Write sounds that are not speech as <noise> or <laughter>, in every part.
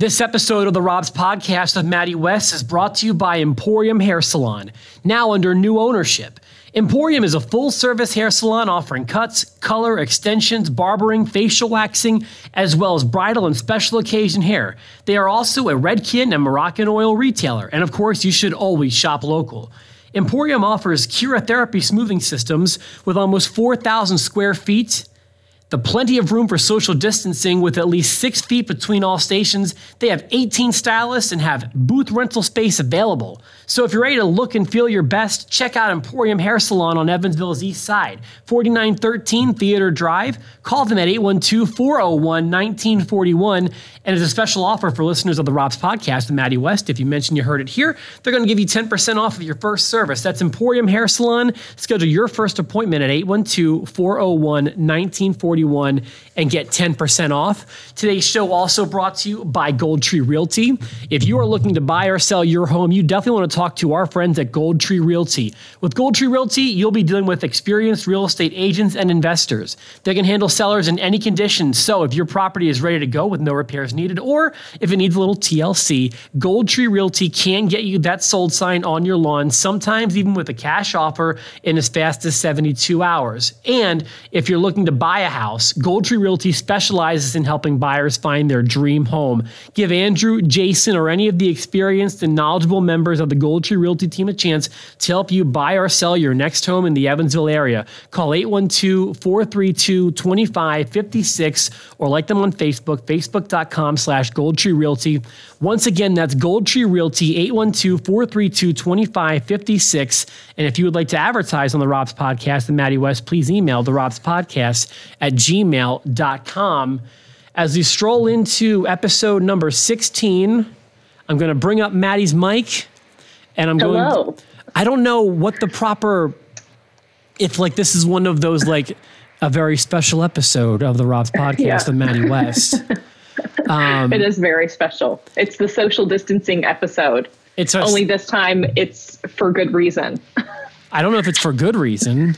This episode of the Rob's Podcast with Maddie West is brought to you by Emporium Hair Salon, now under new ownership. Emporium is a full service hair salon offering cuts, color, extensions, barbering, facial waxing, as well as bridal and special occasion hair. They are also a Redken and Moroccanoil retailer, and of course, you should always shop local. Emporium offers Keratherapy smoothing systems with almost 4,000 square feet the plenty of room for social distancing with at least six feet between all stations. They have 18 stylists and have booth rental space available. So if you're ready to look and feel your best, check out Emporium Hair Salon on Evansville's east side, 4913 Theater Drive. Call them at 812 401 1941. And as a special offer for listeners of the Rob's podcast Maddie West, if you mention you heard it here, they're going to give you 10% off of your first service. That's Emporium Hair Salon. Schedule your first appointment at 812 401 1941 and get 10% off. Today's show also brought to you by Gold Tree Realty. If you are looking to buy or sell your home, you definitely want to talk to our friends at Gold Tree Realty. With Gold Tree Realty, you'll be dealing with experienced real estate agents and investors. They can handle sellers in any condition. So if your property is ready to go with no repairs needed, or if it needs a little TLC, Gold Tree Realty can get you that sold sign on your lawn, sometimes even with a cash offer in as fast as 72 hours. And if you're looking to buy a house, Gold Tree Realty specializes in helping buyers find their dream home. Give Andrew, Jason, or any of the experienced and knowledgeable members of the Gold Tree Realty team a chance to help you buy or sell your next home in the Evansville area. Call 812 432 2556 or like them on Facebook, facebook.com slash Goldtree Realty. Once again, that's Goldtree Realty, 812 432 2556. And if you would like to advertise on the Rob's Podcast and Maddie West, please email the Rob's Podcast at gmail.com. As we stroll into episode number 16, I'm going to bring up Maddie's mic and I'm Hello. going. I don't know what the proper, if like this is one of those like a very special episode of the Rob's <laughs> podcast Yeah. with Maddie West. <laughs> Um, It is very special. It's the social distancing episode. it's Only this time it's for good reason. <laughs> I don't know if it's for good reason.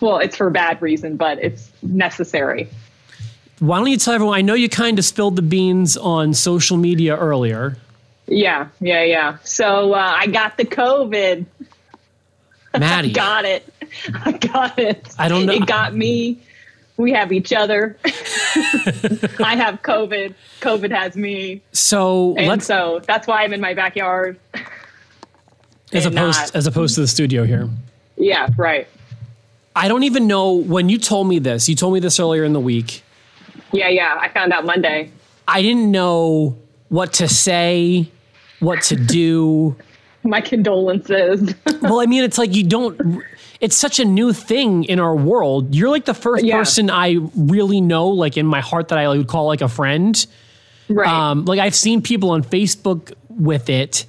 Well, it's for bad reason, but it's necessary. Why don't you tell everyone? I know you kind of spilled the beans on social media earlier. Yeah, yeah, yeah. So uh, I got the COVID. Maddie, <laughs> Got it. I got it. I don't know- It got me. We have each other. <laughs> I have COVID. COVID has me. so And so that's why I'm in my backyard. <laughs> as and opposed not- as opposed to the studio here. Yeah, right. I don't even know when you told me this. You told me this earlier in the week. Yeah, yeah. I found out Monday. I didn't know what to say, what to do. <laughs> My condolences. <laughs> well, I mean, it's like you don't. It's such a new thing in our world. You're like the first Yeah. person I really know, like in my heart, that I would call like a friend. right. Um, like I've seen people on Facebook with it,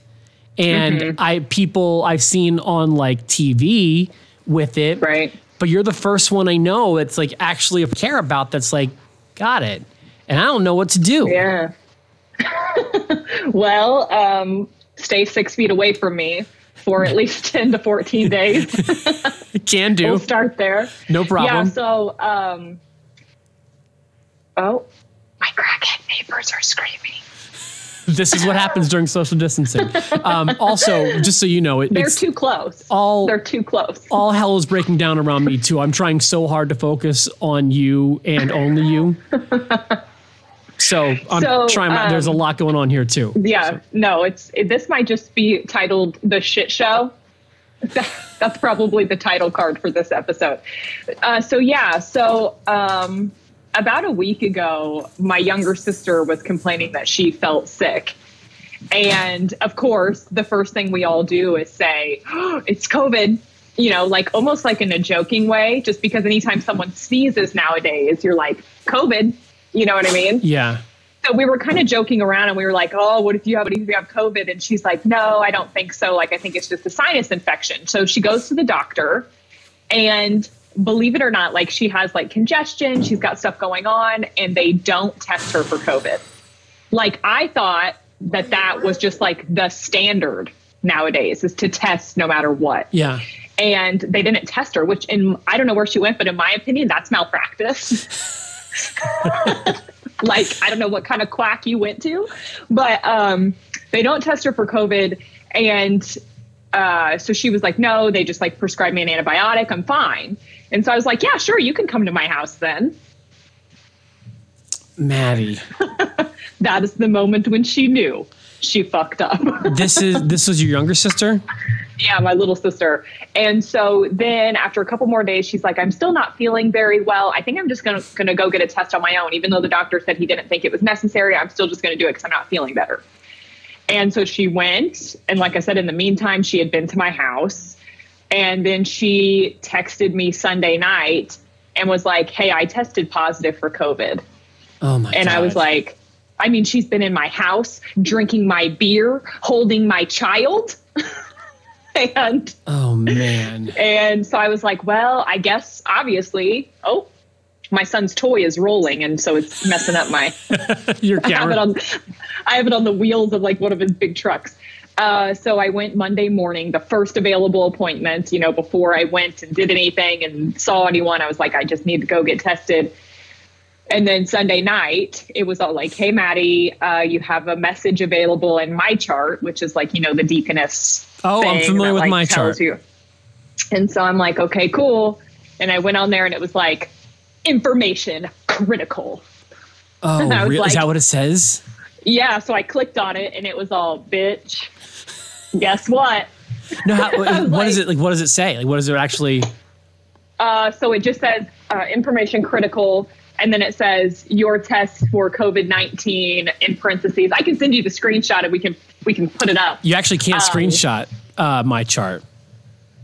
and Mm-hmm. I people I've seen on like TV with it. right. But you're the first one I know that's like actually care about. That's like got it, and I don't know what to do. Yeah. <laughs> well, um, stay six feet away from me for at least <laughs> 10 to 14 days. <laughs> Can do. we'll start there. No problem. Yeah, so, um, oh, my crackhead neighbors are screaming. this is what happens during social distancing. Um, also, just so you know, it, They're it's too close. all They're too close. all hell is breaking down around me too. I'm trying so hard to focus on you and only you. So I'm So, trying. My, there's a um, lot going on here too. Yeah, no, it's it, this might just be titled "The Shit Show." <laughs> That's probably the title card for this episode. Uh, so yeah, so um, about a week ago, my younger sister was complaining that she felt sick, and of course, the first thing we all do is say, oh, "It's COVID." You know, like almost like in a joking way, just because anytime someone sneezes nowadays, you're like, "COVID." You know what I mean? Yeah. so we were kind of joking around and we were like, oh, what if you have, if you have COVID? And she's like, no, I don't think so. Like, I think it's just a sinus infection. So she goes to the doctor and believe it or not, like she has like congestion, she's got stuff going on and they don't test her for COVID. Like I thought that that was just like the standard nowadays is to test no matter what. Yeah. And they didn't test her, which in, I don't know where she went, but in my opinion, that's malpractice. <laughs> <laughs> like I don't know what kind of quack you went to, but um, they don't test her for COVID, and uh, so she was like, no, they just like prescribed me an antibiotic. I'm fine. And so I was like, yeah, sure, you can come to my house then. Maddie. <laughs> that is the moment when she knew she fucked up. <laughs> this is this was your younger sister? Yeah, my little sister. And so then after a couple more days, she's like, I'm still not feeling very well. I think I'm just gonna gonna go get a test on my own, even though the doctor said he didn't think it was necessary. I'm still just gonna do it because I'm not feeling better. And so she went, and like I said, in the meantime, she had been to my house. And then she texted me Sunday night and was like, Hey, I tested positive for COVID. Oh my And God. I was like, I mean, she's been in my house, drinking my beer, holding my child. <laughs> and Oh man. and so I was like, well, I guess obviously, oh, my son's toy is rolling, and so it's messing up my. <laughs> Your I have it on. I have it on the wheels of like one of his big trucks. Uh, so I went Monday morning, the first available appointment. You know, before I went and did anything and saw anyone, I was like, I just need to go get tested. And then Sunday night, it was all like, "Hey, Maddie, uh, you have a message available in MyChart, which is like you know the deaconess." Oh, I'm familiar that, with like, MyChart. You. And so I'm like, okay, cool. And I went on there, and it was like, information critical. Oh, <laughs> I was really? like- is that what it says? Yeah, so I clicked on it, and it was all, bitch. Guess what? No, how, <laughs> what is like- it like? What does it say? Like, what does it actually? Uh, so it just says uh, information critical, and then it says your test for COVID nineteen in parentheses. I can send you the screenshot, and we can we can put it up. You actually can't Um, screenshot uh, MyChart.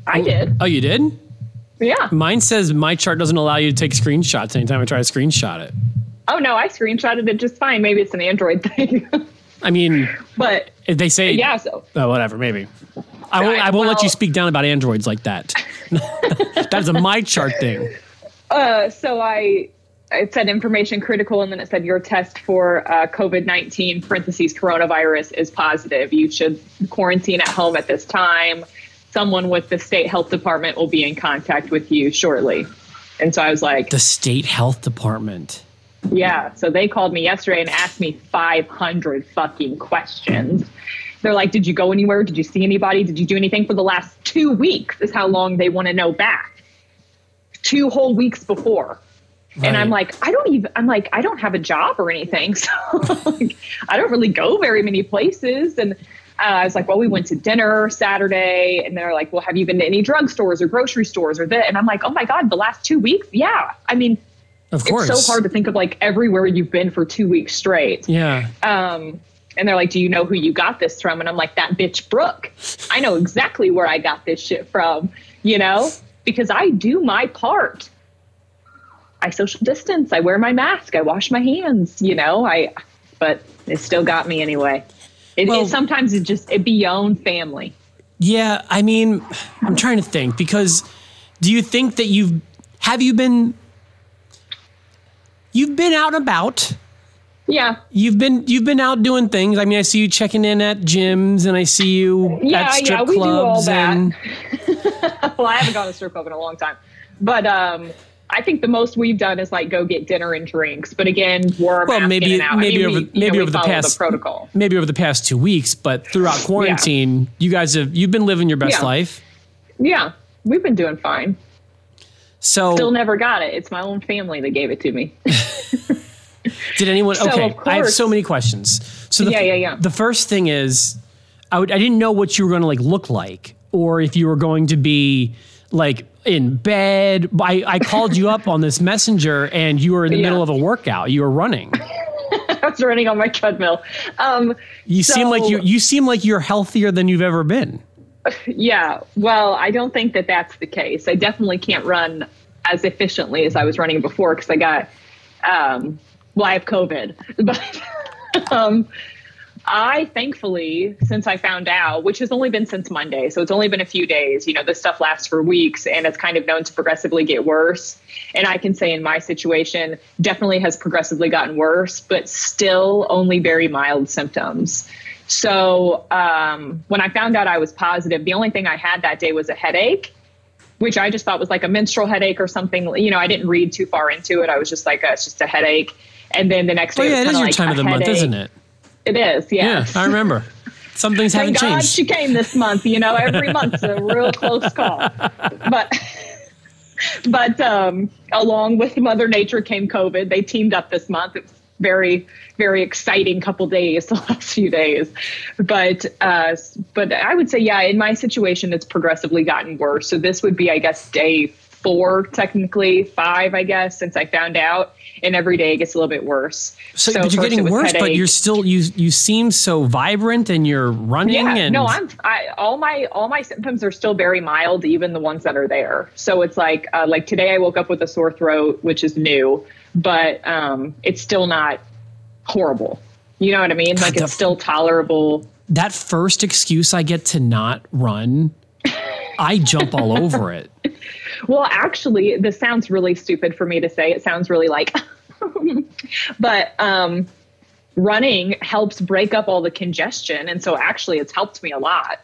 I did, Oh, you did? yeah. Mine says MyChart doesn't allow you to take screenshots anytime I try to screenshot it. Oh no, I screenshotted it just fine. Maybe it's an Android thing, I mean, <laughs> but they say yeah. So Oh, whatever, maybe. I won't. Right, I won't let you speak down about androids like that. <laughs> That's a MyChart thing. Uh, so I it said information critical, and then it said your test for uh, COVID nineteen parentheses coronavirus is positive. You should quarantine at home at this time. Someone with the state health department will be in contact with you shortly. And so I was like, The state health department. yeah. So they called me yesterday and asked me 500 fucking questions. They're like, did you go anywhere? Did you see anybody? Did you do anything for the last two weeks? Is how long they want to know back. Two whole weeks before. And I'm like, I don't even, I'm like, I don't have a job or anything. <laughs> So like, I don't really go very many places. And uh, I was like, well, we went to dinner Saturday. And they're like, well, have you been to any drugstores or grocery stores or that? And I'm like, oh my God, the last two weeks? Yeah. I mean, Of course. it's so hard to think of like everywhere you've been for two weeks straight. Yeah. Um, and they're like, Do you know who you got this from? And I'm like, That bitch Brooke. I know exactly where I got this shit from, you know, because I do my part. I social distance, I wear my mask, I wash my hands, you know, I, but it still got me anyway. It, Well- it sometimes it just, it be your own family. Yeah. I mean, I'm trying to think because do you think that you've have you been you've been out and about? Yeah. You've been you've been out doing things. I mean, I see you checking in at gyms, and I see you Yeah, at strip yeah, we do all clubs. that. And <laughs> well, I haven't gone to strip club in a long time, but um, I think the most we've done is like go get dinner and drinks. But again, we're well, maybe maybe I mean, over we, maybe know, over the past protocol. maybe over the past two weeks, but throughout quarantine, you guys have you've been living your best Yeah. life. Yeah, we've been doing fine. So Still never got it. It's my own family that gave it to me. <laughs> Did anyone? So, okay, I have so many questions. So the, Yeah, yeah, yeah. The first thing is, I would, I didn't know what you were going to like look like, or if you were going to be like in bed. I, I called you up on this messenger, and you were in the Yeah. middle of a workout. You were running. <laughs> I was running on my treadmill. Um, You seem like you you seem like you're healthier than you've ever been. <laughs> yeah. Well, I don't think that that's the case. I definitely can't run as efficiently as I was running before because I got, um, well, I have COVID, <laughs> but um, I thankfully, since I found out, which has only been since Monday, so it's only been a few days, you know, this stuff lasts for weeks and it's kind of known to progressively get worse. And I can say in my situation, definitely has progressively gotten worse, but still only very mild symptoms. So um, when I found out I was positive, the only thing I had that day was a headache, which I just thought was like a menstrual headache or something. You know, I didn't read too far into it. I was just like, uh, it's just a headache. and then the next day. Oh yeah, it is your like time of the month, isn't it? It is. Yeah, Yes. I remember. Some things <laughs> Thank haven't God changed. she came this month. You know, every <laughs> month's a real close call. But but um, along with Mother Nature came COVID. They teamed up this month. It's very very exciting couple days <laughs> the last few days. But uh, but I would say yeah, in my situation, it's progressively gotten worse. So this would be I guess day four technically five I guess since I found out. And every day it gets a little bit worse. So, but you're getting worse, but you're still you you seem so vibrant and you're running yeah and no i'm I, all my all my symptoms are still very mild even the ones that are there. So it's like uh, like today i woke up with a sore throat which is new but um it's still not horrible. You know what i mean? Like the- it's still tolerable. That first excuse I get to not run, I jump all over it. <laughs> well actually this sounds really stupid for me to say. It sounds really like <laughs> <laughs> but um running helps break up all the congestion and so actually it's helped me a lot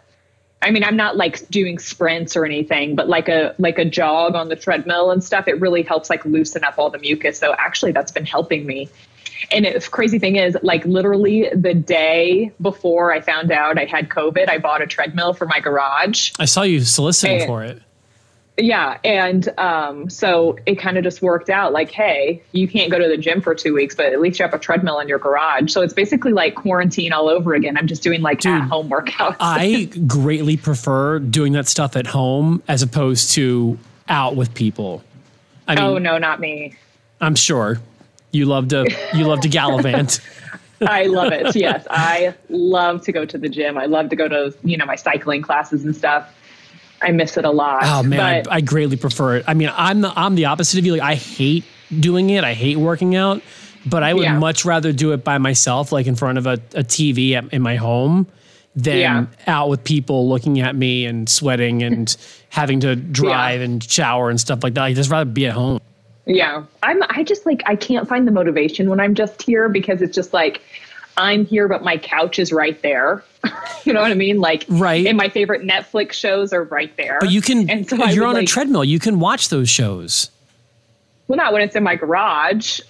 i mean i'm not like doing sprints or anything but like a like a jog on the treadmill and stuff it really helps like loosen up all the mucus so actually that's been helping me and the crazy thing is like literally the day before i found out i had covid i bought a treadmill for my garage I saw you soliciting Hey. for it. Yeah and um, so it kind of just worked out like hey you can't go to the gym for two weeks but at least you have a treadmill in your garage. So it's basically like quarantine all over again. I'm just doing like at home workouts. I <laughs> greatly prefer doing that stuff at home as opposed to out with people. I mean, oh no not me. I'm sure. You love to you love to gallivant. <laughs> <laughs> i love it. Yes i love to go to the gym. I love to go to you know my cycling classes and stuff i miss it a lot Oh man, but I, I greatly prefer it. I mean, I'm the I'm the opposite of you. Like I hate doing it. I hate working out, but I would Yeah. much rather do it by myself, like in front of a, a TV at, in my home, than Yeah. out with people looking at me and sweating and <laughs> having to drive and shower and stuff like that. I just rather be at home. Yeah. I'm I just like I can't find the motivation when I'm just here because it's just like I'm here but my couch is right there. <laughs> you know what I mean? Like Right. and my favorite Netflix shows are right there. But you can, and so you're on a treadmill. You can watch those shows. Well not when it's in my garage. <laughs>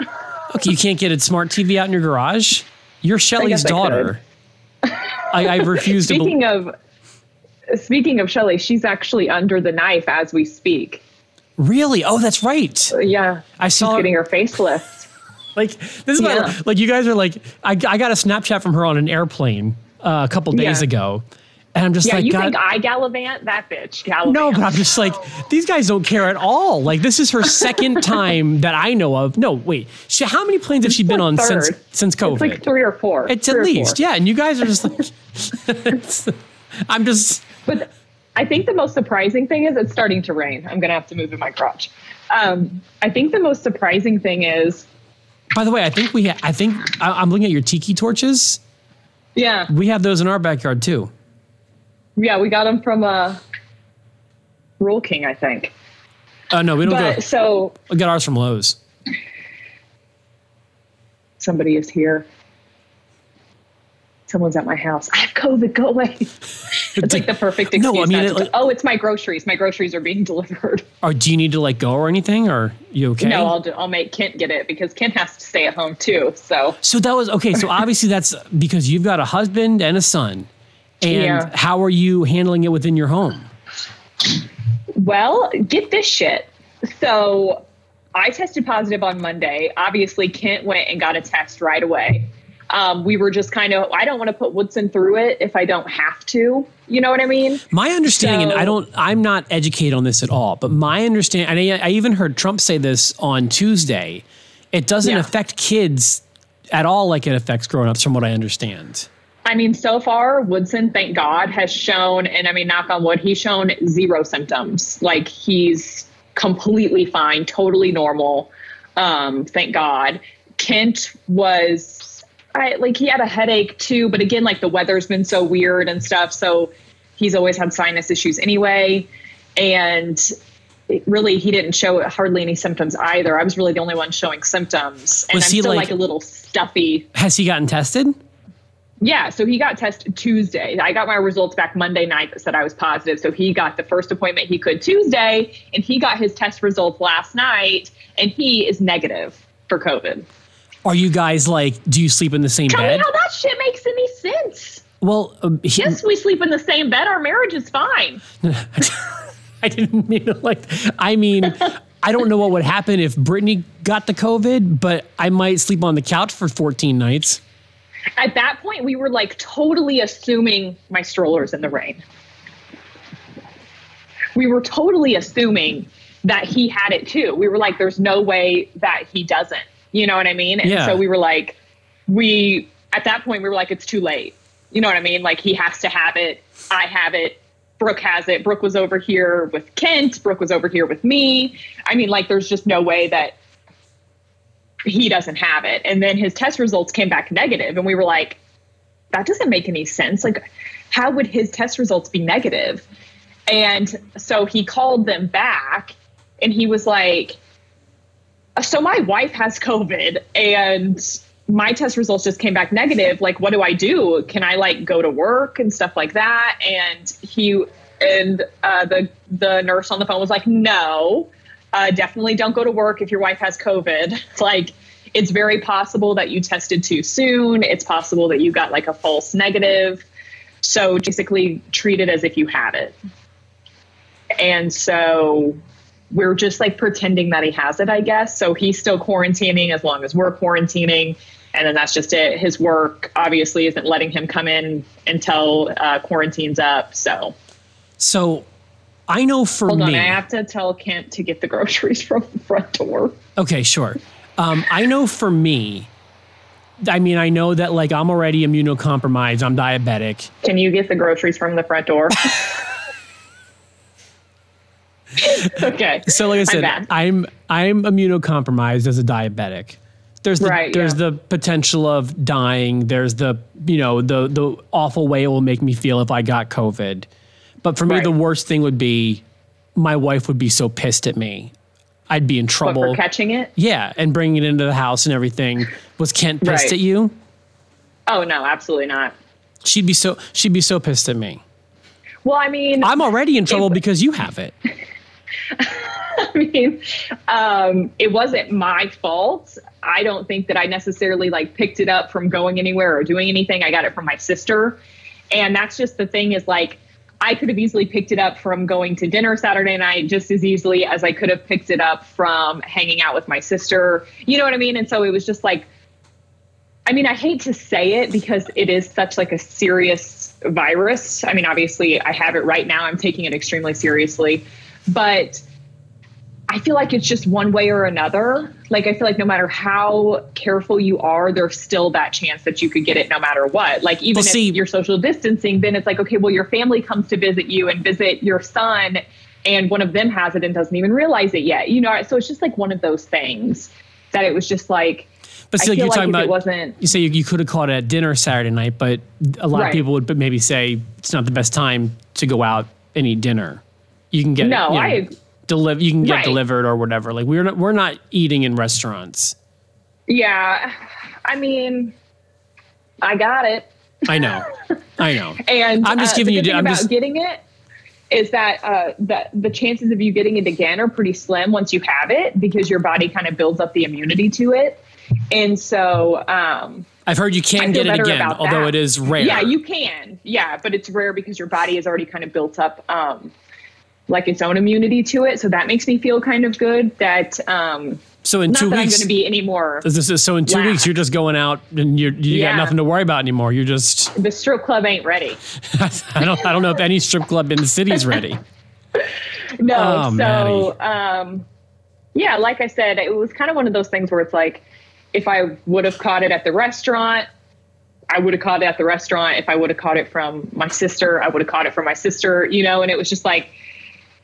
Okay, you can't get a smart TV out in your garage. You're Shelly's daughter. <laughs> I, I refuse to believe. speaking of speaking of Shelly, she's actually under the knife as we speak. Really? Oh, that's right. Uh, yeah. I she's saw- getting her facelift. Like this is Yeah. what, like you guys are like. I, I got a Snapchat from her on an airplane uh, a couple days Yeah. ago, and I'm just Yeah, like, you God, think I gallivant? That bitch gallivant. no, but I'm just like, these guys don't care at all. Like this is her second <laughs> time that I know of. No, wait, she, how many planes has she been on since third. since COVID? It's like three or four. It's Three at least, four. yeah. And you guys are just like, <laughs> I'm just. But I think the most surprising thing is it's starting to rain. I'm going to have to move in my crotch. Um, I think the most surprising thing is, By the way, I think we. Ha- I think I, I'm looking at your tiki torches. Yeah, We have those in our backyard too. yeah, we got them from uh, Rural King, I think. Oh no, we don't But go. so We got ours from Lowe's. somebody is here. Someone's at my house. I have COVID. Go away. <laughs> It's like the perfect excuse. No, I mean, it, like- oh, it's my groceries. My groceries are being <laughs> delivered. Or do you need to like go or anything? Or you okay? No, I'll do, I'll make Kent get it because Kent has to stay at home too. So So that was okay. So obviously <laughs> that's because you've got a husband and a son. And Yeah. how are you handling it within your home? Well, get this shit. So I tested positive on Monday. Obviously, Kent went and got a test right away. Um, we were just kind of, I don't want to put Woodson through it if I don't have to. You know what I mean? My understanding, and I don't, I'm not educated on this at all, but my understanding, and I, I even heard Trump say this on Tuesday, it doesn't Yeah. affect kids at all like it affects grown-ups from what I understand. I mean, so far, Woodson, thank God, has shown, and I mean, knock on wood, he's shown zero symptoms. Like he's completely fine, totally normal. Um, thank God. Kent was, I like he had a headache too, but again, like the weather's been so weird and stuff, so he's always had sinus issues anyway, and. It really, he didn't show hardly any symptoms either. I was really the only one showing symptoms, and Was I'm he, still like- like a little stuffy Has he gotten tested? yeah, so he got tested Tuesday. I got my results back Monday night that said I was positive. So he got the first appointment he could Tuesday, and he got his test results last night, and he is negative for COVID. Are you guys like? Do you sleep in the same Tell bed? me how that shit makes any sense. well, um, he- Yes, we sleep in the same bed. Our marriage is fine. <laughs> I didn't mean to like. I mean, I don't know what would happen if Brittany got the COVID, but I might sleep on the couch for 14 nights. At that point, we were like totally assuming my stroller's in the rain. We were totally assuming that he had it too. We were like, there's no way that he doesn't. You know what I mean? And Yeah. so we were like, we, at that point, we were like, it's too late. You know what I mean? Like, he has to have it. I have it. Brooke has it. Brooke was over here with Kent. Brooke was over here with me. I mean, like, there's just no way that he doesn't have it. And then his test results came back negative, and we were like, that doesn't make any sense. Like, how would his test results be negative? And so he called them back, and he was like, so my wife has COVID and my test results just came back negative. Like, what do I do? Can I like go to work and stuff like that? And he and uh, the the nurse on the phone was like, no, uh, definitely don't go to work if your wife has COVID. <laughs> like, it's very possible that you tested too soon. It's possible that you got like a false negative. So basically, treat it as if you had it. And so we're just like pretending that he has it, I guess. So he's still quarantining as long as we're quarantining. And then that's just it. His work obviously isn't letting him come in until uh, quarantine's up. So So I know for hold on, me. I have to tell Kent to get the groceries <laughs> from the front door. Okay, sure. Um, I know for me, I mean, I know that like I'm already immunocompromised. I'm diabetic. Can you get the groceries from the front door? <laughs> <laughs> okay. So like I said, bad. I'm I'm immunocompromised as a diabetic. There's the Right, there's yeah. the potential of dying. There's the you know the the awful way it will make me feel if I got COVID. But for me, Right. the worst thing would be my wife would be so pissed at me. I'd be in But trouble. for catching it? yeah, and bringing it into the house and everything. Was Kent pissed Right. at you? Oh no, absolutely not. She'd be so she'd be so pissed at me. Well, I mean, I'm already in trouble If- because you have it. <laughs> <laughs> I mean, um, it wasn't my fault. I don't think that I necessarily like picked it up from going anywhere or doing anything. I got it from my sister. And that's just the thing is like, I could have easily picked it up from going to dinner Saturday night just as easily as I could have picked it up from hanging out with my sister. You know what I mean? And so it was just like, I mean, I hate to say it because it is such like a serious virus. I mean, obviously I have it right now. I'm taking it extremely seriously, but I feel like it's just one way or another. Like I feel like no matter how careful you are, there's still that chance that you could get it no matter what. Like even Well, see- if you're social distancing, then it's like, okay, well, your family comes to visit you and visit your son and one of them has it and doesn't even realize it yet. You know, so it's just like one of those things that it was just like But see, like you're like talking about it wasn't you say you, you could have caught it at dinner Saturday night, but a lot of people would maybe say it's not the best time to go out and eat dinner. You can get No, you know, I deliver. You can get Right. delivered or whatever. Like we're not we're not eating in restaurants. Yeah. I mean, I got it. I know, I know. <laughs> And I'm just uh, giving the you- thing I'm about just- getting it is that uh, that the chances of you getting it again are pretty slim once you have it because your body kind of builds up the immunity to it. And so, um, I've heard you can get it again, although that. it is rare. Yeah, you can. Yeah, but it's rare because your body has already kind of built up um, like its own immunity to it. So that makes me feel kind of good that um, so in not two that I'm going to be any more. is so in two weeks you're just going out and you're, you Yeah. got nothing to worry about anymore. You're just The strip club ain't ready. <laughs> I don't I don't know if any strip club in the city's ready. <laughs> No, Oh, so um, yeah, like I said, it was kind of one of those things where it's like, if I would have caught it at the restaurant, I would have caught it at the restaurant. If I would have caught it from my sister, I would have caught it from my sister. You know, and it was just like,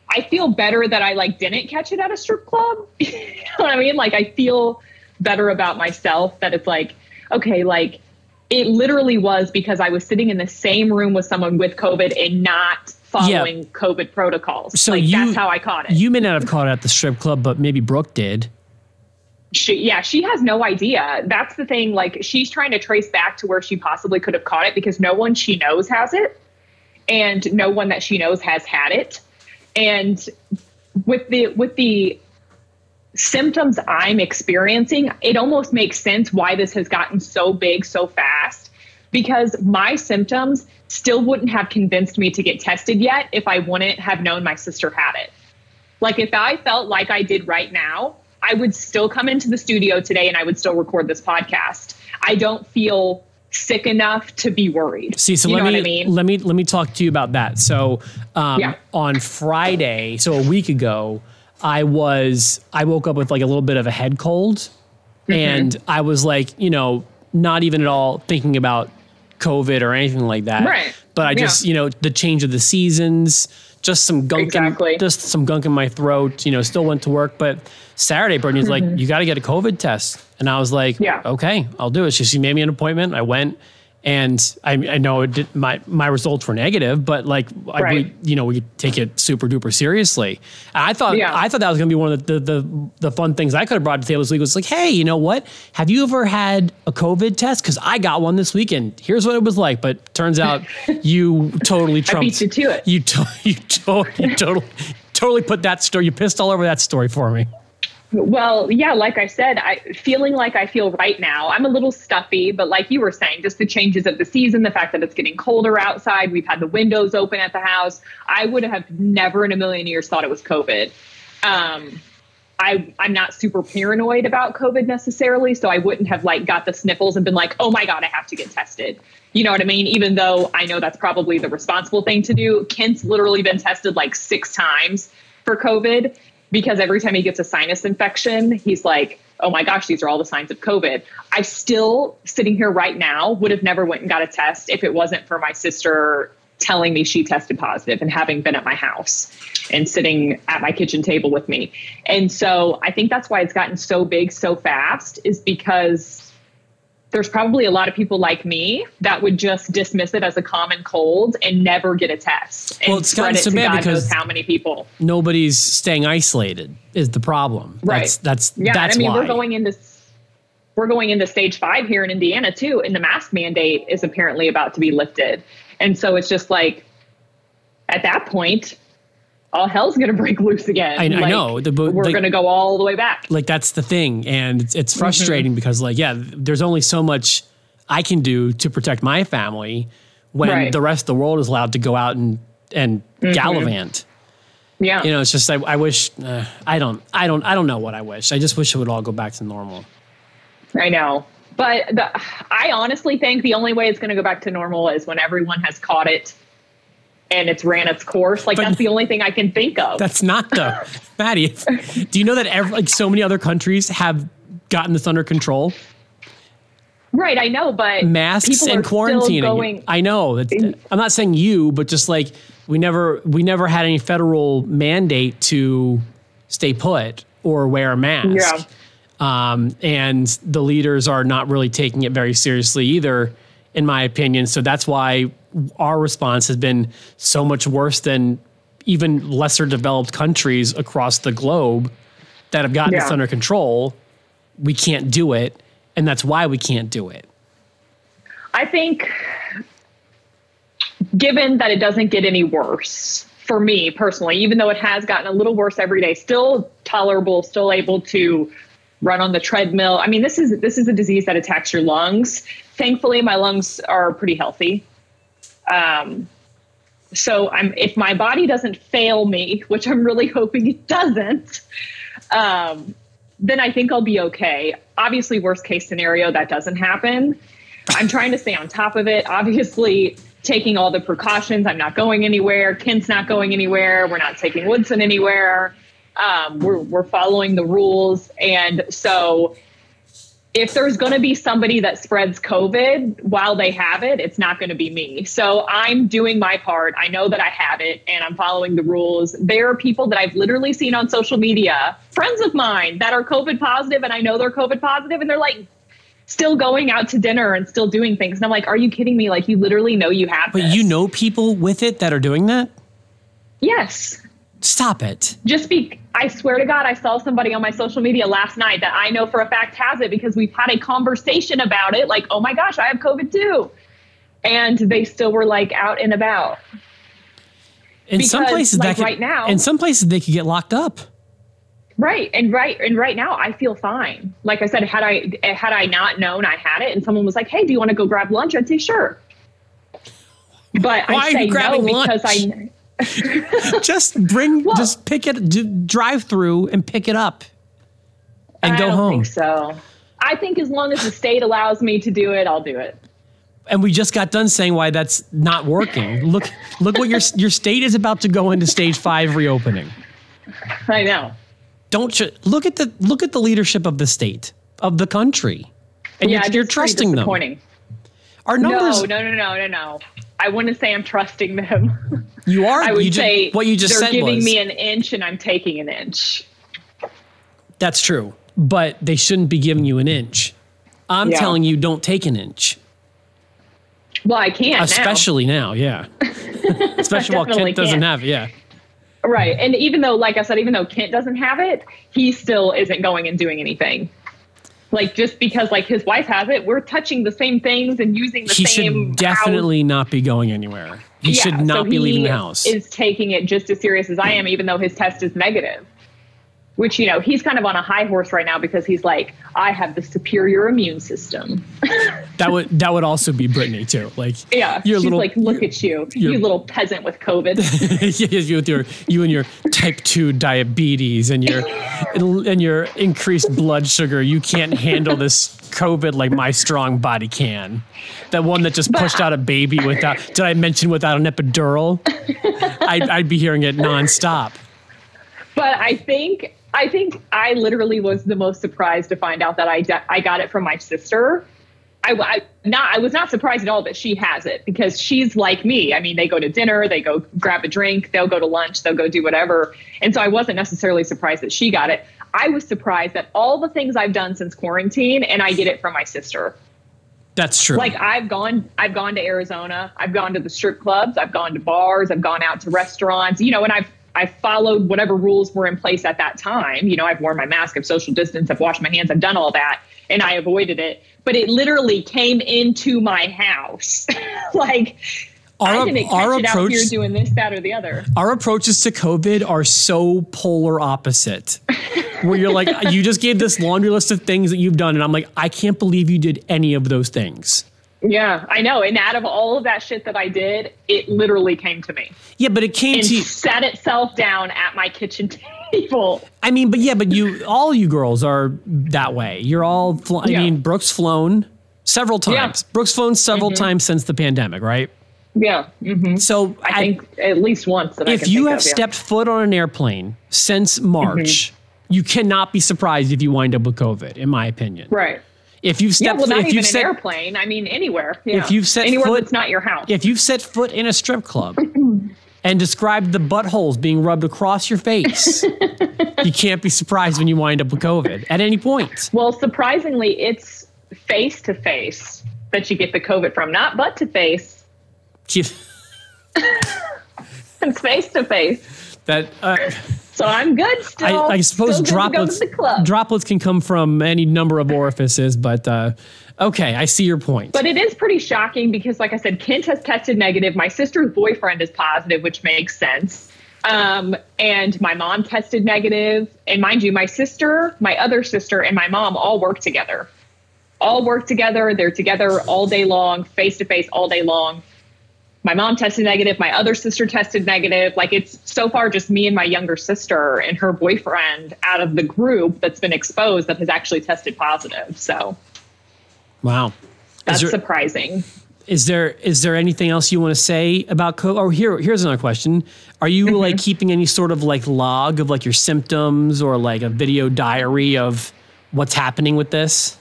I feel better that I like didn't catch it at a strip club. <laughs> you know what I mean? Like I feel better about myself that it's like, okay, like it literally was because I was sitting in the same room with someone with COVID and not following COVID protocols. So like you that's how I caught it. You may not have caught it at the strip club, but maybe Brooke did. she, yeah, she has no idea. That's the thing. Like she's trying to trace back to where she possibly could have caught it because no one she knows has it, and no one that she knows has had it. And with the with the symptoms I'm experiencing, it almost makes sense why this has gotten so big so fast because my symptoms still wouldn't have convinced me to get tested yet if I wouldn't have known my sister had it. Like if I felt like I did right now, I would still come into the studio today and I would still record this podcast. I don't feel sick enough to be worried. See, so you let me I mean? let me let me talk to you about that. So um, Yeah. on Friday, so a week ago, I was I woke up with like a little bit of a head cold, Mm-hmm. and I was like, you know, not even at all thinking about COVID or anything like that. Right. But I Yeah. just, you know, the change of the seasons, just some gunk, Exactly. in, just some gunk in my throat. You know, still went to work, but Saturday, Brittany's like, you got to get a COVID test, and I was like. Yeah. okay, I'll do it. So she made me an appointment. I went, and I, I know it did, my my results were negative, but like I, Right. we, you know, we take it super duper seriously. I thought Yeah. I thought that was going to be one of the, the the the fun things I could have brought to the table this week. Was like, hey, you know what? Have you ever had a COVID test? Because I got one this weekend. Here's what it was like. But turns out <laughs> you totally trumped. you to it. You to, <laughs> you, to, you totally totally put that story. You pissed all over that story for me. Well, yeah, like I said, I feeling like I feel right now. I'm a little stuffy, but like you were saying, just the changes of the season, the fact that it's getting colder outside, we've had the windows open at the house. I would have never in a million years thought it was COVID. Um, I I'm not super paranoid about COVID necessarily, so I wouldn't have like got the sniffles and been like, "Oh my god, I have to get tested." You know what I mean? Even though I know that's probably the responsible thing to do. Kent's literally been tested like 6 times for COVID because every time he gets a sinus infection, he's like, "Oh my gosh, these are all the signs of COVID." I still sitting here right now would have never went and got a test if it wasn't for my sister telling me she tested positive and having been at my house and sitting at my kitchen table with me. And so I think that's why it's gotten so big so fast is because there's probably a lot of people like me that would just dismiss it as a common cold and never get a test and Well, it's gotten it so to bad God because- how many people. Nobody's staying isolated is the problem. Right. That's that's Yeah, that's I mean why. we're going into we're going into stage five here in Indiana too, and the mask mandate is apparently about to be lifted. And so it's just like at that point, all hell's gonna break loose again. I- I know, the- but, we're like- gonna go all the way back. like that's the thing and it's, Mm-hmm. frustrating because like yeah there's only so much i can do to protect my family when Right. the rest of the world is allowed to go out and and Mm-hmm. gallivant Yeah. you know it's just i, I wish uh, i don't i don't i don't know what i wish i just wish it would all go back to normal I know. But the, I honestly think the only way it's going to go back to normal is when everyone has caught it and it's ran its course. Like But- that's the only thing I can think of. that's not the <laughs> maddie do you know that every, like so many other countries have gotten this under control right, I know, but masks and quarantining. going. I know. I'm not saying you, but just like we never we never had any federal mandate to stay put or wear a mask. Yeah. Um, and the leaders are not really taking it very seriously either, in my opinion. So that's why our response has been so much worse than even lesser developed countries across the globe that have gotten this under control. We can't do it, and that's why we can't do it. I think, given that it doesn't get any worse for me personally, even though it has gotten a little worse every day, still tolerable, still able to run on the treadmill. I mean, this is this is a disease that attacks your lungs. Thankfully, my lungs are pretty healthy. Um, so I'm if my body doesn't fail me, <laughs> which I'm really hoping it doesn't, um, then I think I'll be okay. Obviously, worst case scenario, that doesn't happen. I'm trying to stay on top of it. Obviously, taking all the precautions. I'm not going anywhere. Kent's not going anywhere. We're not taking Woodson anywhere. Um, we're we're following the rules, and so if there's going to be somebody that spreads COVID while they have it, it's not going to be me. So I'm doing my part. I know that I have it and I'm following the rules. There are people that I've literally seen on social media, friends of mine that are COVID positive, and I know they're COVID positive, and they're like still going out to dinner and still doing things. And I'm like, are you kidding me? Like, you literally know you have But this. you know people with it that are doing that? Yes. Stop it. just be I swear to God, I saw somebody on my social media last night that I know for a fact has it because we've had a conversation about it. Like, oh my gosh, I have COVID too. And they still were like out and about. In some places like, that could, right now- in some places they could get locked up. Right. And right and right now I feel fine. Like I said, had I had I not known I had it and someone was like, Hey, do you want to go grab lunch? I'd say sure. But Why I say no because? I just bring, Well- just pick it, drive through and pick it up, and I go home. think so. I think as long as the state allows me to do it, I'll do it. And we just got done saying why that's not working. look, look what your your state is about to go into stage five reopening. I know. Don't you look at the look at the leadership of the state of the country, and Yeah, you're, you're trusting them. Our numbers, No, no, no, no, no, no. I wouldn't say I'm trusting them. <laughs> you are. I would say what you just they're said giving was me an inch and I'm taking an inch. that's true, but they shouldn't be giving you an inch. I'm Yeah. telling you, don't take an inch. Well, I can't especially now, yeah. <laughs> especially while Kent doesn't can't. have it, yeah. Right. And even though, like I said, even though Kent doesn't have it, he still isn't going and doing anything. Like just because like his wife has it, we're touching the same things and using the He same should house. definitely not be going anywhere. He Yeah, should so not be he leaving the house. Is taking it just as serious as I am, even though his test is negative. Which you know he's kind of on a high horse right now because he's like, I have the superior immune system. <laughs> that would that would also be Brittany too. Like Yeah, you're she's little like, look at you, you little peasant with COVID. <laughs> Yeah, you with your you and your type two diabetes and your and your increased blood sugar. You can't handle this COVID like my strong body can. That one that just pushed out a baby without. <laughs> Did I mention without an epidural? I'd, I'd be hearing it nonstop. but I think I think I literally was the most surprised to find out that I de- I got it from my sister. I, I not I was not surprised at all that she has it because she's like me. I mean, they go to dinner, they go grab a drink, they'll go to lunch, they'll go do whatever. And so I wasn't necessarily surprised that she got it. I was surprised that all the things I've done since quarantine and I get it from my sister. That's true. Like I've gone I've gone to Arizona, I've gone to the strip clubs, I've gone to bars, I've gone out to restaurants, you know, and I've I followed whatever rules were in place at that time. You know, I've worn my mask, I've social distance, I've washed my hands, I've done all that, and I avoided it. But it literally came into my house. <laughs> like I our, our approach here doing this, that, or the other. our approaches to COVID are so polar opposite. Where you're like, <laughs> you just gave this laundry list of things that you've done, and I'm like, I can't believe you did any of those things. Yeah, I know. And out of all of that shit that I did, it literally came to me Yeah, but it came to you. sat itself down at my kitchen <laughs> table. I mean, but yeah, but you, all you girls are that way. You're all, fl- I Yeah. mean, Brooke's flown several Yeah. times. Brooke's flown several times since the pandemic, right? Yeah. hmm So I think at least once. That I if you have of, yeah. stepped foot on an airplane since March, Mm-hmm. you cannot be surprised if you wind up with COVID, in my opinion. right. If you've Yeah, stepped, well, not if even you've an set, airplane. I mean, anywhere. Yeah. If you've set anywhere foot- that's not your house. if you've set foot in a strip club <clears throat> and described the buttholes being rubbed across your face, <laughs> you can't be surprised when you wind up with COVID at any point. well, surprisingly, it's face to face that you get the COVID from, not butt to face. <laughs> It's face to face. That uh, So I'm good I, still. I suppose Still good to go to droplets droplets can come from any number of orifices, but uh, okay, I see your point. But it is pretty shocking because, like I said, Kent has tested negative. My sister's boyfriend is positive, which makes sense. Um, and my mom tested negative. And mind you, my sister, my other sister, and my mom all work together. All work together. They're together all day long, face to face all day long. My mom tested negative. My other sister tested negative. Like it's so far just me and my younger sister and her boyfriend out of the group that's been exposed that has actually tested positive. So wow. that's Is there, surprising. is there is there anything else you want to say about COVID? Or here here's another question: Are you Mm-hmm. like keeping any sort of like log of like your symptoms or like a video diary of what's happening with this?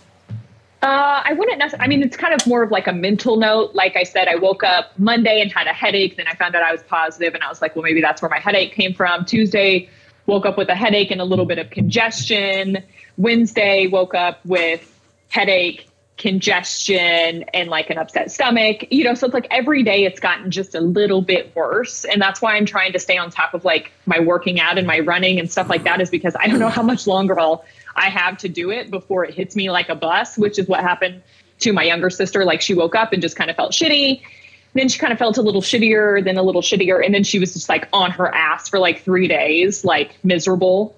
Uh, I wouldn't necessarily. I mean, it's kind of more of like a mental note. Like I said, I woke up Monday and had a headache. Then I found out I was positive, and I was like, well, maybe that's where my headache came from. Tuesday, woke up with a headache and a little bit of congestion. Wednesday, woke up with headache, congestion, and like an upset stomach. You know, so it's like every day it's gotten just a little bit worse, and that's why I'm trying to stay on top of like my working out and my running and stuff like that. Is because I don't know how much longer I'll I have to do it before it hits me like a bus, which is what happened to my younger sister. Like she woke up and just kind of felt shitty. Then she kind of felt a little shittier, then a little shittier. And then she was just like on her ass for like three days, like miserable.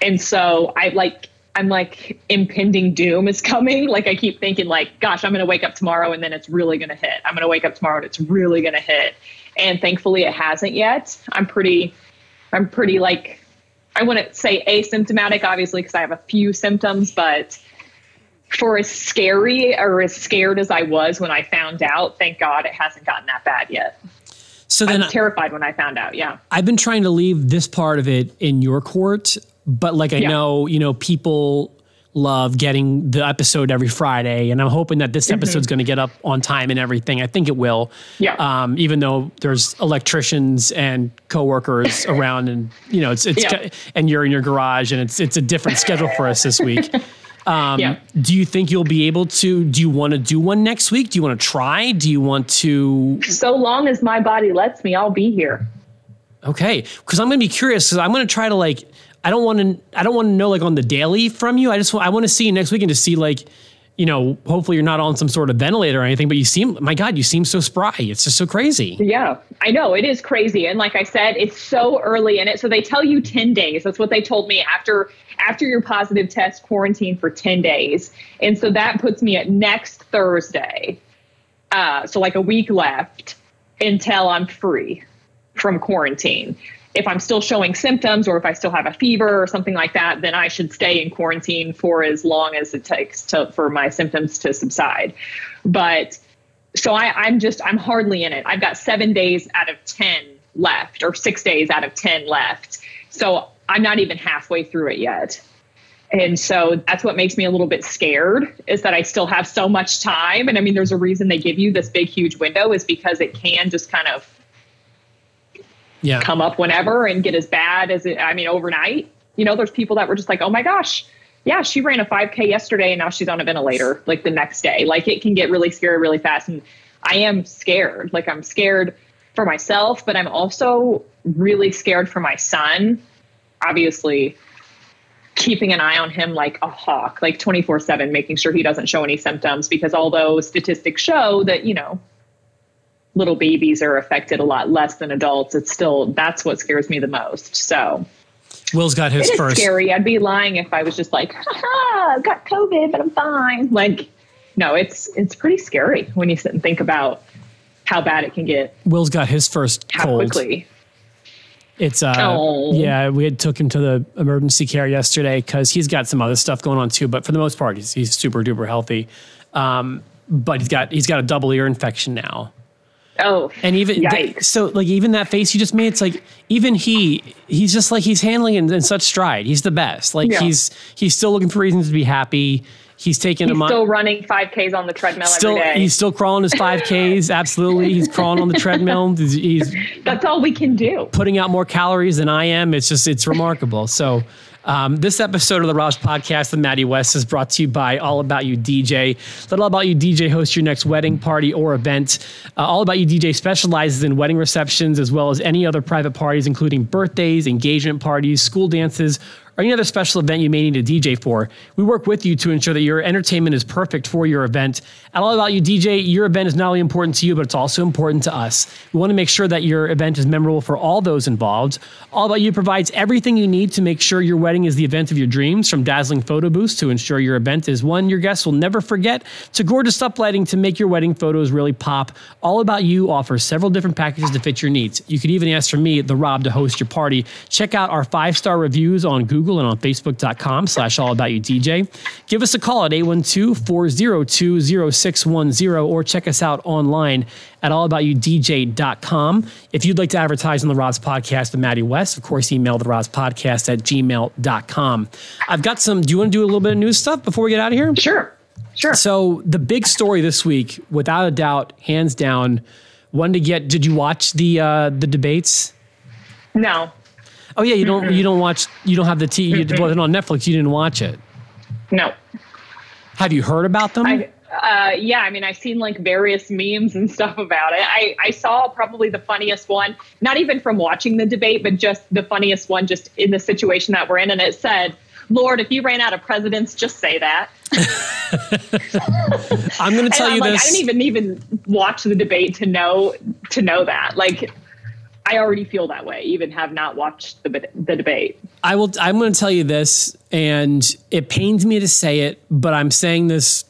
And so I like I'm like impending doom is coming. <laughs> Like I keep thinking like, gosh, I'm going to wake up tomorrow and then it's really going to hit. I'm going to wake up tomorrow and it's really going to hit. And thankfully it hasn't yet. I'm pretty, I'm pretty like, I wouldn't say asymptomatic, obviously, because I have a few symptoms, but for as scary or as scared as I was when I found out, thank God it hasn't gotten that bad yet. So then I was terrified when I found out. Yeah. I've been trying to leave this part of it in your court but like I yeah. know, you know, people love getting the episode every Friday, and I'm hoping that this mm-hmm. episode's going to get up on time and everything. I think it will. Yeah. Um, even though there's electricians and coworkers <laughs> around, and you know, it's it's yeah. and you're in your garage, and it's it's a different schedule for us this week. <laughs> Um, yeah. Do you think you'll be able to? Do you want to do one next week? Do you want to try? Do you want to? So long as my body lets me, I'll be here. Okay, because I'm going to be curious. Because I'm going to try to like I don't want to I don't want to know like on the daily from you. I just I want to see you next week and to see like you know, hopefully you're not on some sort of ventilator or anything, but you seem, my God, you seem so spry. It's just so crazy. Yeah, I know it is crazy. And like I said, it's so early in it. So they tell you 10 days. That's what they told me after, after your positive test quarantine for 10 days. And so that puts me at next Thursday. Uh, so like a week left until I'm free from quarantine if I'm still showing symptoms or if I still have a fever or something like that, then I should stay in quarantine for as long as it takes to, for my symptoms to subside. But so I, I'm just, I'm hardly in it. I've got seven days out of 10 left or six days out of 10 left. So I'm not even halfway through it yet. And so that's what makes me a little bit scared is that I still have so much time. And I mean, there's a reason they give you this big, huge window is because it can just kind of yeah. come up whenever and get as bad as it, I mean, overnight. You know, there's people that were just like, oh my gosh, yeah, she ran a 5K yesterday and now she's on a ventilator like the next day. Like it can get really scary really fast. And I am scared. Like I'm scared for myself, but I'm also really scared for my son. Obviously, keeping an eye on him like a hawk, like 24 7, making sure he doesn't show any symptoms. Because although statistics show that, you know, little babies are affected a lot less than adults, it's still that's what scares me the most. So Will's got his it first. Scary. I'd be lying if I was just like, ha I've got COVID, but I'm fine. Like, no, it's it's pretty scary when you sit and think about how bad it can get. Will's got his first how cold. quickly. It's uh oh. yeah, we had took him to the emergency care yesterday because he's got some other stuff going on too. But for the most part, he's, he's super duper healthy. Um, but he's got he's got a double ear infection now. Oh, and even th- so, like even that face you just made, it's like even he, he's just like he's handling it in such stride. He's the best. Like yeah. he's he's still looking for reasons to be happy. He's taking he's a still running five Ks on the treadmill still, every day. He's still crawling his five <laughs> Ks. Absolutely, he's crawling on the treadmill. He's, he's that's all we can do. Putting out more calories than I am. It's just it's remarkable. So um, this episode of the Rob's Podcast with Maddie West is brought to you by All About You DJ. Let All About You DJ host your next wedding, party, or event. Uh, All About You DJ specializes in wedding receptions as well as any other private parties, including birthdays, engagement parties, school dances, or any other special event you may need a DJ for. We work with you to ensure that your entertainment is perfect for your event. At All About You DJ, your event is not only important to you, but it's also important to us. We want to make sure that your event is memorable for all those involved. All About You provides everything you need to make sure your wedding is the event of your dreams, from dazzling photo booths to ensure your event is one your guests will never forget, to gorgeous uplighting to make your wedding photos really pop. All About You offers several different packages to fit your needs. You could even ask for me, the Rob, to host your party. Check out our five star reviews on Google Google and on Facebook.com slash All About You DJ. Give us a call at 812-402-0610 or check us out online at allaboutyoudj.com. If you'd like to advertise on the Rob's Podcast with Maddie West, of course, email the Rob's Podcast at gmail.com. I've got some, do you want to do a little bit of news stuff before we get out of here? Sure. Sure. So the big story this week, without a doubt, hands down, one to get. Did you watch the uh, the debates? No. Oh yeah, you don't mm-hmm. you don't watch you don't have the T you mm-hmm. wasn't on Netflix. You didn't watch it. No. Have you heard about them? I, uh, yeah, I mean, I've seen like various memes and <laughs> stuff about it. I, I saw probably the funniest one, not even from watching the debate, but just the funniest one, just in the situation that we're in. And it said, Lord, if you ran out of presidents, just say that. <laughs> <laughs> I'm going to tell you like, this. I didn't even even watch the debate to know to know that. Like, I already feel that way, even have not watched the the debate. I will. I'm going to tell you this, and it pains me to say it, but I'm saying this.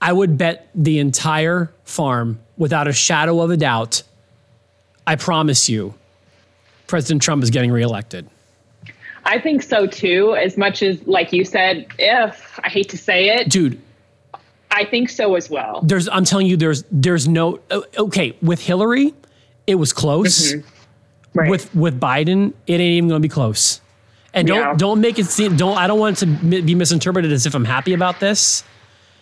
I would bet the entire farm, without a shadow of a doubt. I promise you, President Trump is getting reelected. I think so too. As much as, like you said, if I hate to say it, dude. I think so as well. There's. I'm telling you, there's. There's no. Okay, with Hillary, it was close. Mm-hmm. Right. With with Biden, it ain't even going to be close. And don't yeah. don't make it seem don't I don't want it to be misinterpreted as if I'm happy about this.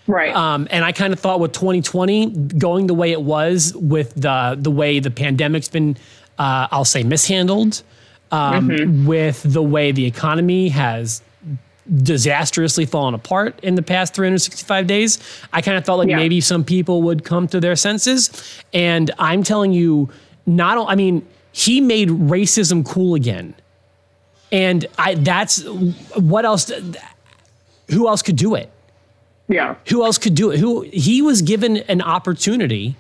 Right. Um, and I kind of thought with 2020 going the way it was with the the way the pandemic's been, uh, I'll say mishandled, um, mm-hmm. with the way the economy has disastrously fallen apart in the past 365 days. I kind of felt like yeah. maybe some people would come to their senses. And I'm telling you, not I mean, he made racism cool again. And I that's what else who else could do it? Yeah. Who else could do it? Who he was given an opportunity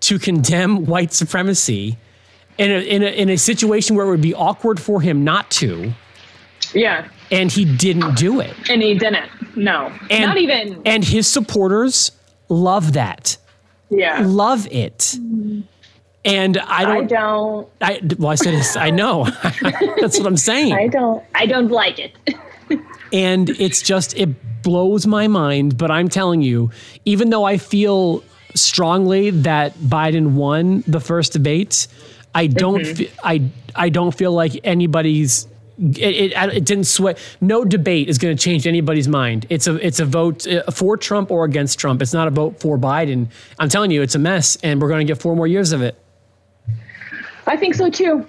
to condemn white supremacy in a, in a, in a situation where it would be awkward for him not to. Yeah. And he didn't do it. And he didn't. No. And, not even. And his supporters love that. Yeah. Love it. Mm-hmm. And I don't. I don't. I, well, I said I know. <laughs> That's what I'm saying. I don't. I don't like it. <laughs> and it's just it blows my mind. But I'm telling you, even though I feel strongly that Biden won the first debate, I don't. Mm-hmm. Fe- I I don't feel like anybody's. It, it, it didn't sway. No debate is going to change anybody's mind. It's a it's a vote uh, for Trump or against Trump. It's not a vote for Biden. I'm telling you, it's a mess, and we're going to get four more years of it. I think so too.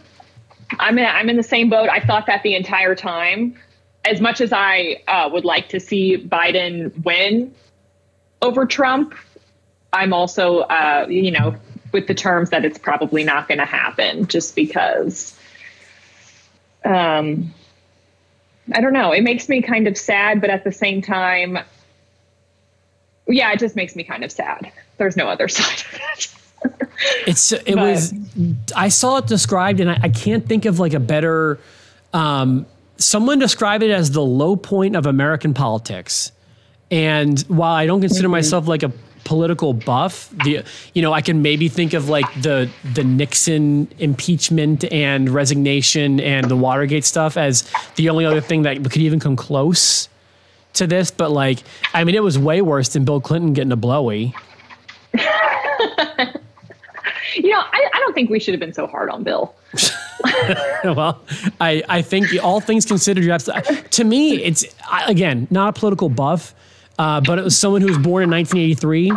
I'm in, I'm in the same boat. I thought that the entire time. As much as I uh, would like to see Biden win over Trump, I'm also, uh, you know, with the terms that it's probably not going to happen just because. Um, I don't know. It makes me kind of sad, but at the same time, yeah, it just makes me kind of sad. There's no other <laughs> side of it it's it but, was I saw it described and I, I can't think of like a better um, someone described it as the low point of American politics. And while I don't consider mm-hmm. myself like a political buff, the you know, I can maybe think of like the the Nixon impeachment and resignation and the Watergate stuff as the only other thing that could even come close to this. But like, I mean, it was way worse than Bill Clinton getting a blowy. <laughs> you know, I, I don't think we should have been so hard on Bill. <laughs> well, I, I think all things considered, you have to, to me, it's again, not a political buff, uh, but it was someone who was born in 1983.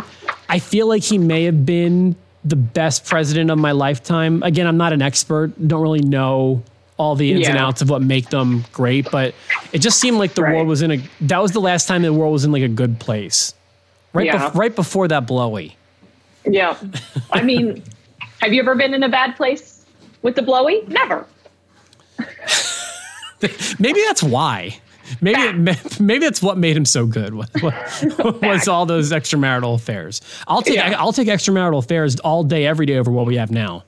I feel like he may have been the best president of my lifetime. Again, I'm not an expert, don't really know all the ins yeah. and outs of what make them great, but it just seemed like the right. world was in a, that was the last time the world was in like a good place. Right, yeah. bef- right before that blowy. Yeah. I mean, have you ever been in a bad place with the blowy? Never. <laughs> maybe that's why. Maybe maybe that's what made him so good. <laughs> Was, all those extramarital affairs? I'll take yeah. I'll take extramarital affairs all day, every day over what we have now.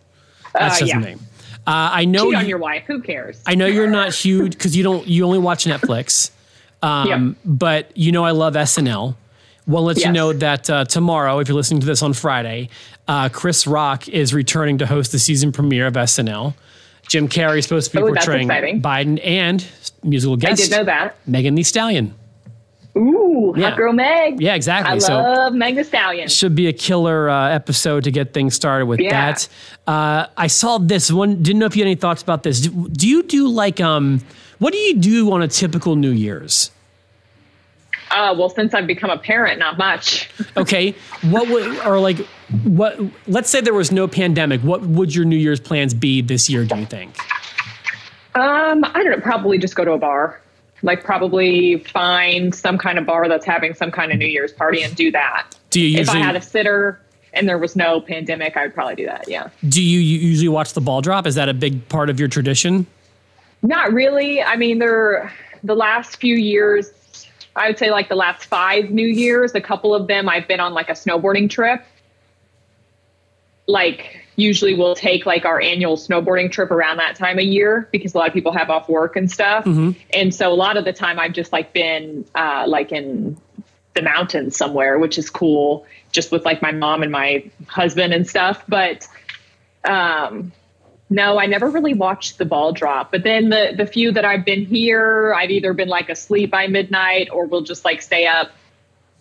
That's uh, just yeah. the name. Uh, I know Cheat on your wife. Who cares? I know you're not huge because you don't you only watch Netflix. <laughs> Um, yeah. But you know I love SNL. Well, let yes. you know that uh, tomorrow, if you're listening to this on Friday, uh, Chris Rock is returning to host the season premiere of SNL. Jim Carrey is supposed to be oh, portraying Biden and musical guest. I did know that. Megan Thee Stallion. Ooh, yeah. hot girl Meg. Yeah, exactly. I so love Meg Thee Stallion. Should be a killer uh, episode to get things started with yeah. that. Uh, I saw this one. Didn't know if you had any thoughts about this. Do, do you do like um? What do you do on a typical New Year's? Uh, well, since I've become a parent, not much. <laughs> okay. What would, or like, what, let's say there was no pandemic. What would your New Year's plans be this year, do you think? Um, I don't know, probably just go to a bar. Like, probably find some kind of bar that's having some kind of New Year's party and do that. Do you usually, if I had a sitter and there was no pandemic, I would probably do that. Yeah. Do you usually watch the ball drop? Is that a big part of your tradition? Not really. I mean, there, the last few years, I would say like the last five New Year's, a couple of them I've been on like a snowboarding trip. like usually we'll take like our annual snowboarding trip around that time of year because a lot of people have off work and stuff. And so a lot of the time I've just like been uh, like in the mountains somewhere, which is cool, just with like my mom and my husband and stuff. But um, no, I never really watched the ball drop. But then the the few that I've been here, I've either been like asleep by midnight or we'll just like stay up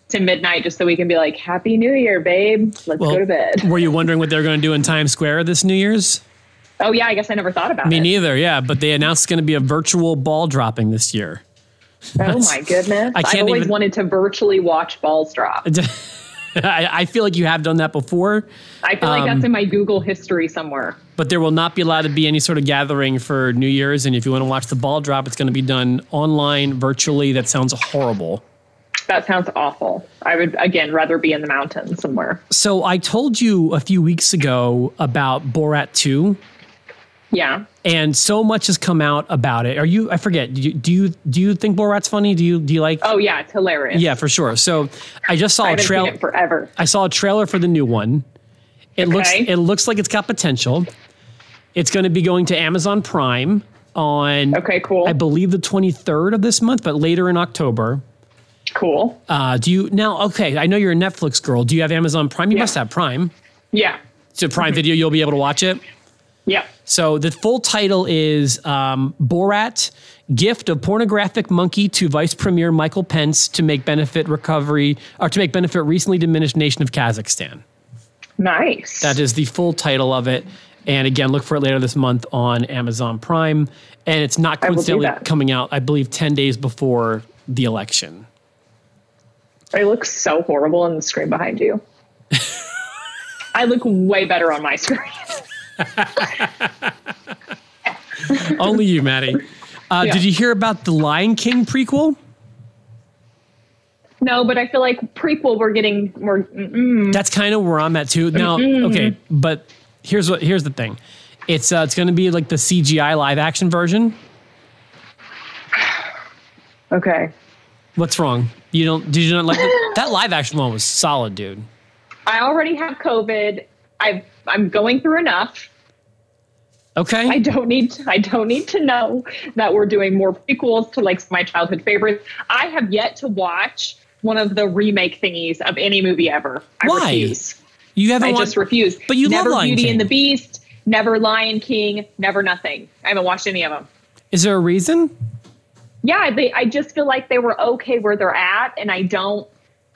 to midnight just so we can be like, Happy New Year, babe. Let's go to bed. were you wondering what they're going to do in Times Square this New Year's? Oh yeah, I guess I never thought about Me it. Me neither. Yeah, but they announced it's going to be a virtual ball dropping this year. Oh my goodness. I I've always even- wanted to virtually watch balls drop. <laughs> <laughs> I, I feel like you have done that before, I feel like Um, that's in my Google history somewhere. but there will not be allowed to be any sort of gathering for New Year's. And if you want to watch the ball drop, it's going to be done online, virtually. That sounds horrible. That sounds awful. I would again rather be in the mountains somewhere. So I told you a few weeks ago about Borat 2. Yeah. and so much has come out about it. Are you? I forget. Do you do you, do you think Borat's funny? Do you do you like? Oh yeah, it's hilarious. yeah, for sure. So I just saw I a trailer. it forever. I saw a trailer for the new one. It looks it looks like it's got potential. It's going to be going to Amazon Prime on Okay, cool. I believe the 23rd of this month, but later in October. cool. Uh, do you now? Okay, I know you're a Netflix girl. Do you have Amazon Prime? You Yeah. must have Prime. Yeah. So Prime Video, you'll be able to watch it. Yeah. So the full title is um, Borat: Gift of Pornographic Monkey to Vice Premier Michael Pence to make benefit recovery or to make benefit recently diminished nation of Kazakhstan. Nice. That is the full title of it. And again, look for it later this month on Amazon Prime. And it's not I will do coincidentally coming out, I believe, 10 days before the election. I look so horrible on the screen behind you. <laughs> I look way better on my screen. <laughs> <laughs> Only you, Maddie. Uh, Yeah. Did you hear about the Lion King prequel? no, but I feel like prequel we're getting more. Mm, That's kind of where I'm at too. Now, okay, but here's what here's the thing. It's uh, it's going to be like the CGI live action version. <sighs> okay. What's wrong? You don't did you not like the, that live action one was solid, dude. I already have COVID. I've I'm going through enough. Okay. I don't need I don't need to know that we're doing more prequels to like my childhood favorites. I have yet to watch one of the remake thingies of any movie ever. I Why? refuse. you haven't I watched, just refuse. But you never love Lion Beauty King. and the Beast, never Lion King, never nothing. I haven't watched any of them. Is there a reason? Yeah, they, I just feel like they were okay where they're at, and I don't.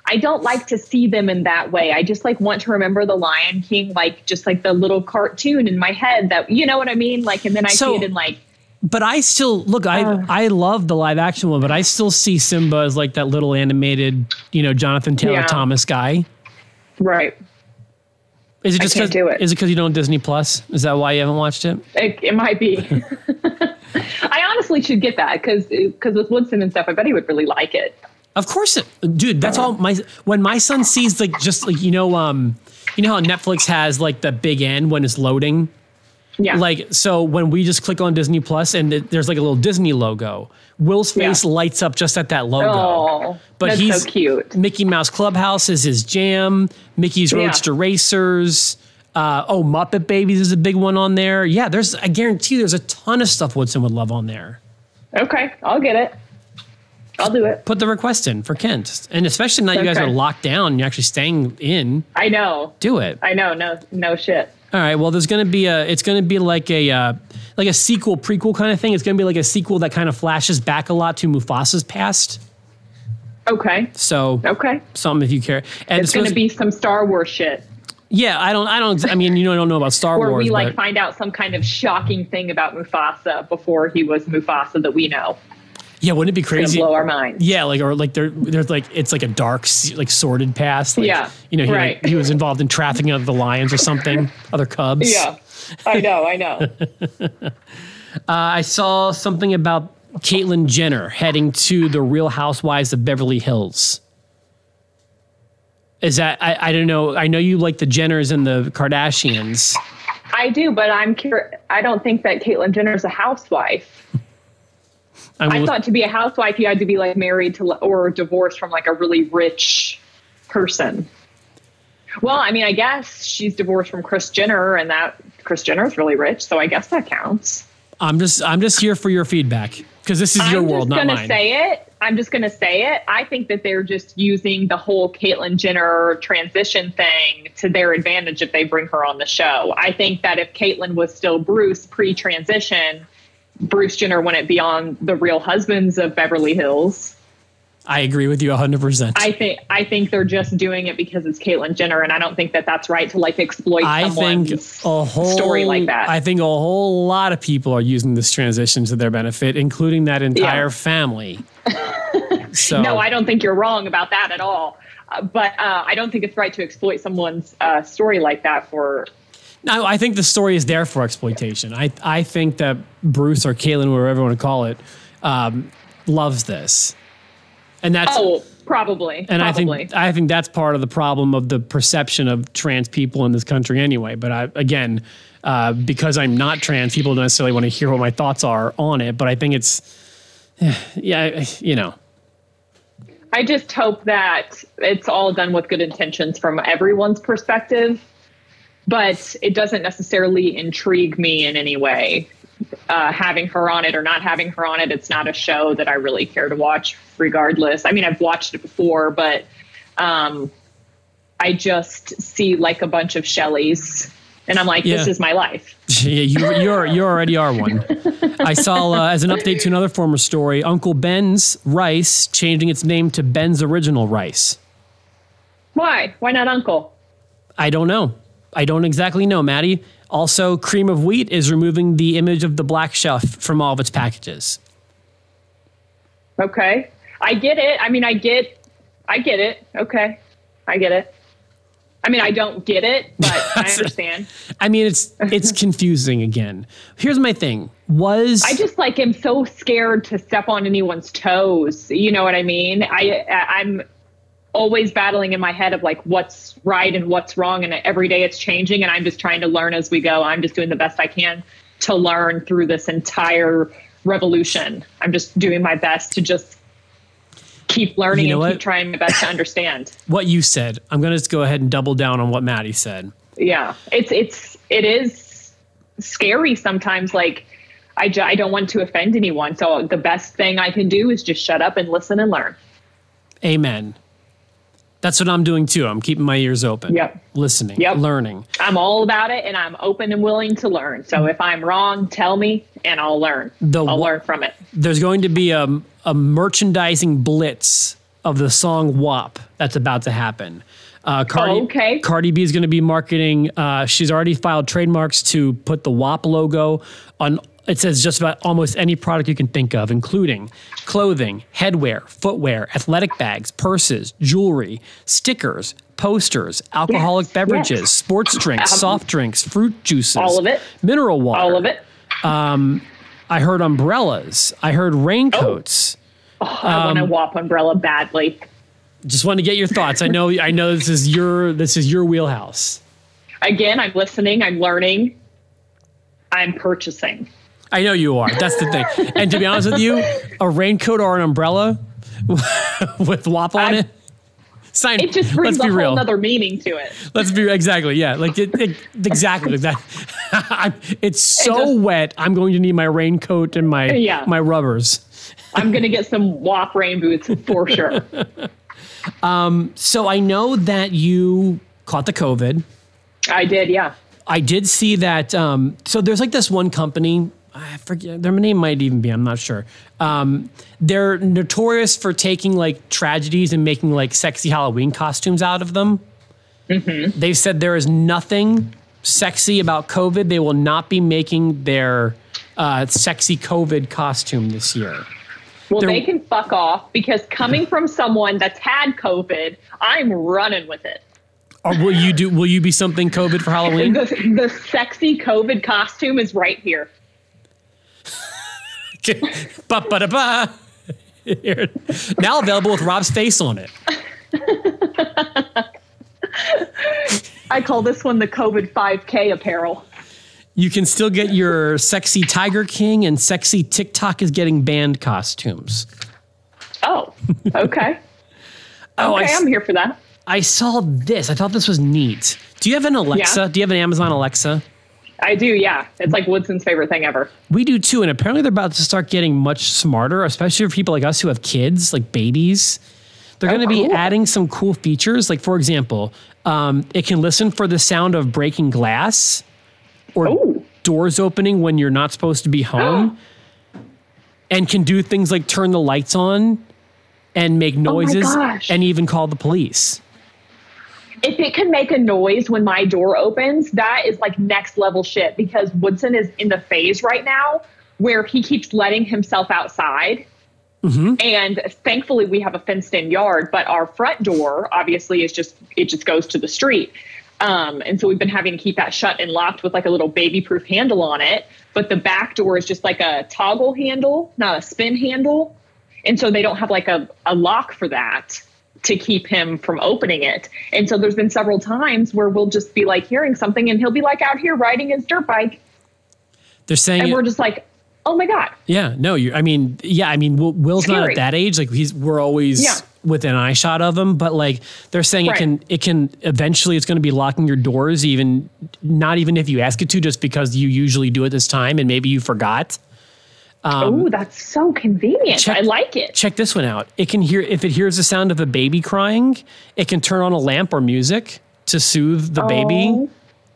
I don't like to see them in that way. I just like want to remember the Lion King, like just like the little cartoon in my head that you know what I mean. Like, and then I So- see it in like But I still look. I Uh. I love the live action one, but I still see Simba as like that little animated, you know, Jonathan Taylor Yeah. Thomas guy. right. Is it just because it. is it because you don't Disney Plus? Is that why you haven't watched it? It, it might be. <laughs> <laughs> I honestly should get that because because with Woodson and stuff, I bet he would really like it. Of course, it, dude. That's all my when my son sees like just like you know um you know how Netflix has like the big end when it's loading. Yeah. Like so when we just click on Disney Plus and it, there's like a little Disney logo, Will's face Yeah. lights up just at that logo. oh, but that's he's so cute. Mickey Mouse Clubhouse is his jam. Mickey's Yeah. Roadster Racers. Uh, oh, Muppet Babies is a big one on there. Yeah, there's I guarantee there's a ton of stuff Woodson would love on there. Okay, I'll get it. I'll do it. Put the request in for Kent, and especially now you guys are locked down. and You're actually staying in. I know. Do it. I know. No, no shit. All right. Well, there's going to be a. It's going to be like a uh, like a sequel prequel kind of thing. It's going to be like a sequel that kind of flashes back a lot to Mufasa's past. Okay. So Okay. Some if you care. And It's going to be some Star Wars shit. Yeah, I don't. I don't. I mean, you know, I don't know about Star Where Wars. we like but find out some kind of shocking thing about Mufasa before he was Mufasa that we know. Yeah, wouldn't it be crazy? blow our minds. Yeah, like or like there, there's like it's like a dark, like sordid past. Like, Yeah, you know, he, right. like, he was involved in trafficking of the lions or something, <laughs> other cubs. Yeah. I know. I know. <laughs> Uh, I saw something about Caitlyn Jenner heading to the Real Housewives of Beverly Hills. Is that I, I don't know. I know you like the Jenners and the Kardashians. I do, but I'm curious. I don't think that Caitlyn Jenner is a housewife. I'm I thought to be a housewife, you had to be like married to or divorced from like a really rich person. Well, I mean, I guess she's divorced from Kris Jenner, and that Kris Jenner is really rich, so I guess that counts. I'm just I'm just here for your feedback because this is your I'm world, just not gonna mine. say it. I'm just gonna say it. I think that they're just using the whole Caitlyn Jenner transition thing to their advantage if they bring her on the show. I think that if Caitlyn was still Bruce pre-transition, Bruce Jenner wouldn't be on the Real Husbands of Beverly Hills. I agree with you 100. percent I think I think they're just doing it because it's Caitlyn Jenner, and I don't think that that's right to like exploit I think someone's a whole story like that. I think a whole lot of people are using this transition to their benefit, including that entire Yeah. family. <laughs> so no, I don't think you're wrong about that at all. Uh, but uh, I don't think it's right to exploit someone's uh, story like that for. No, I think the story is there for exploitation. I I think that Bruce or Caitlyn, whatever you want to call it, um, loves this, and that's Oh, probably. and probably. I think I think that's part of the problem of the perception of trans people in this country anyway. But I, again, uh, because I'm not trans, people don't necessarily want to hear what my thoughts are on it. But I think it's, <sighs> yeah, you know, I just hope that it's all done with good intentions from everyone's perspective, but it doesn't necessarily intrigue me in any way. Uh, having her on it or not having her on it, it's not a show that I really care to watch, regardless. I mean, I've watched it before, but um, I just see like a bunch of Shellys, and I'm like, this is my life. <laughs> yeah, you you're you already are one. I saw uh, as an update to another former story, Uncle Ben's Rice changing its name to Ben's Original Rice. Why? Why not Uncle? I don't know. I don't exactly know, Maddie. Also, Cream of Wheat is removing the image of the black chef from all of its packages. Okay. I get it. I mean, I get, I get it. Okay. I get it. I mean, I don't get it, but <laughs> I understand. I mean, it's it's <laughs> confusing again. Here's my thing: was I just like am so scared to step on anyone's toes. You know what I mean? I I'm always battling in my head of like what's right and what's wrong, and every day it's changing, and I'm just trying to learn as we go. I'm just doing the best I can to learn through this entire revolution. I'm just doing my best to just keep learning You know and what? keep trying my best to understand. <coughs> what you said. I'm going to just go ahead and double down on what Maddie said. yeah it's it's it is scary sometimes like I, I don't want to offend anyone so the best thing i can do is just shut up and listen and learn Amen. That's what I'm doing too. I'm keeping my ears open. Yep. Listening. Yep. Learning. i'm all about it and i'm open and willing to learn so if i'm wrong tell me and i'll learn The i'll learn from it There's going to be a, a merchandising blitz of the song WAP that's about to happen. Uh, Cardi, Okay. Cardi B is going to be marketing. Uh, she's already filed trademarks to put the WAP logo on. It says just about almost any product you can think of, including clothing, headwear, footwear, athletic bags, purses, jewelry, stickers, posters, alcoholic Yes, beverages, yes. sports <laughs> drinks, Um, soft drinks, fruit juices, all of it. mineral water. all of it I heard umbrellas. I heard raincoats. i want a Um, wap umbrella badly Just want to get your thoughts. I know. I know this is your this is your wheelhouse. again i'm listening i'm learning i'm purchasing I know you are. That's the thing. And to be honest with you, a raincoat or an umbrella <laughs> with WAP on I- it. Sign. it just brings let's be a real. whole nother meaning to it let's be exactly. Yeah. Like it, it exactly like <laughs> that. <laughs> It's so just- wet. I'm going to need my raincoat and my Yeah. my rubbers. i'm gonna get some wap rain boots for sure um, So I know that you caught the COVID. i did yeah I did see that. Um, so there's like this one company. I forget their name might even be. I'm not sure. Um, they're notorious for taking like tragedies and making like sexy Halloween costumes out of them. They've said there is nothing sexy about COVID. They will not be making their uh, sexy COVID costume this year. Well, They're- they can fuck off because coming from someone that's had COVID, I'm running with it. Or will you do? Will you be something COVID for <laughs> Halloween? The, the sexy COVID costume is right here. <laughs> ba ba da ba. Now available with Rob's face on it. <laughs> I call this one the COVID 5K apparel. You can still get your sexy Tiger King and sexy TikTok is getting banned costumes. Oh, okay. <laughs> Oh, I okay, s- I'm here for that. I saw this. I thought this was neat. Do you have an Alexa? Yeah. Do you have an Amazon Alexa? I do, yeah. It's like Woodson's favorite thing ever. We do too, and apparently they're about to start getting much smarter, especially for people like us who have kids, like babies. They're Oh, going to be cool. adding some cool features. Like, for example, um, it can listen for the sound of breaking glass or Oh. doors opening when you're not supposed to be <gasps> home, and can do things like turn the lights on and make noises gosh. and even call the police. If it can make a noise when my door opens, that is like next level shit because Woodson is in the phase right now where he keeps letting himself outside. And thankfully we have a fenced in yard, but our front door obviously is just it just goes to the street. Um, and so we've been having to keep that shut and locked with like a little baby proof handle on it. But the back door is just like a toggle handle, not a spin handle. And so they don't have like a, a lock for that to keep him from opening it. And so there's been several times where we'll just be like hearing something and he'll be like out here riding his dirt bike. They're saying And it- we're just like, oh my God. Yeah, no, you. I mean, yeah, I mean, Will, Will's not at that age. Like he's, we're always Yeah. within eye shot of him. But like they're saying, it can, it can eventually, it's going to be locking your doors, even not even if you ask it to, just because you usually do it this time and maybe you forgot. Oh, that's so convenient. Um, check- I like it. Check this one out. It can hear if it hears the sound of a baby crying, it can turn on a lamp or music to soothe the baby. Oh.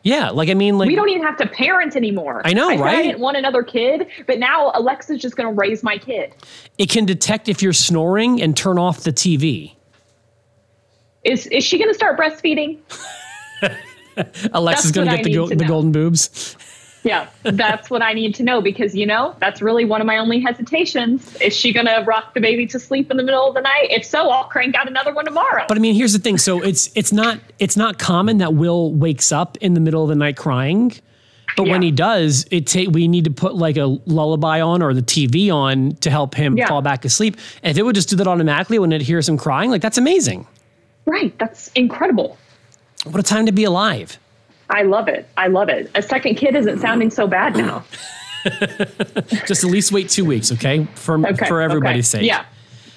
Yeah, like I mean, like We don't even have to parent anymore. I know, I right? I didn't want another kid, but now Alexa's just going to raise my kid. it can detect if you're snoring and turn off the TV. Is is she going to start breastfeeding? <laughs> Alexa's going to get the, go- the golden boobs. Yeah, that's what I need to know because you know that's really one of my only hesitations. Is she going to rock the baby to sleep in the middle of the night? If so, I'll crank out another one tomorrow. But I mean, here's the thing. So it's it's not it's not common that Will wakes up in the middle of the night crying. But when he does, it ta- we need to put like a lullaby on or the TV on to help him Yeah. fall back asleep. And if it would just do that automatically when it hears him crying, like that's amazing. right, that's incredible. What a time to be alive. I love it. I love it. A second kid isn't sounding so bad now. <laughs> Just at least wait two weeks, okay? For Okay, for everybody's okay. sake. Yeah,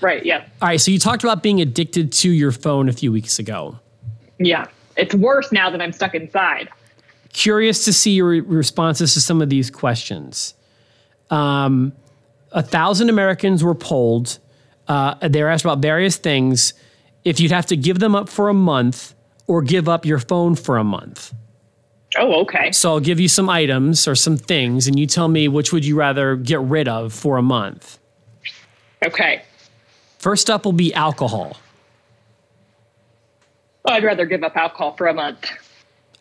right. Yeah, All right. So you talked about being addicted to your phone a few weeks ago. yeah. It's worse now that I'm stuck inside. curious to see your re- responses to some of these questions. Um, a thousand Americans were polled. Uh, they were asked about various things. If you'd have to give them up for a month or give up your phone for a month. Oh, okay. So I'll give you some items or some things, and you tell me which would you rather get rid of for a month. Okay. First up will be alcohol. Oh, I'd rather give up alcohol for a month.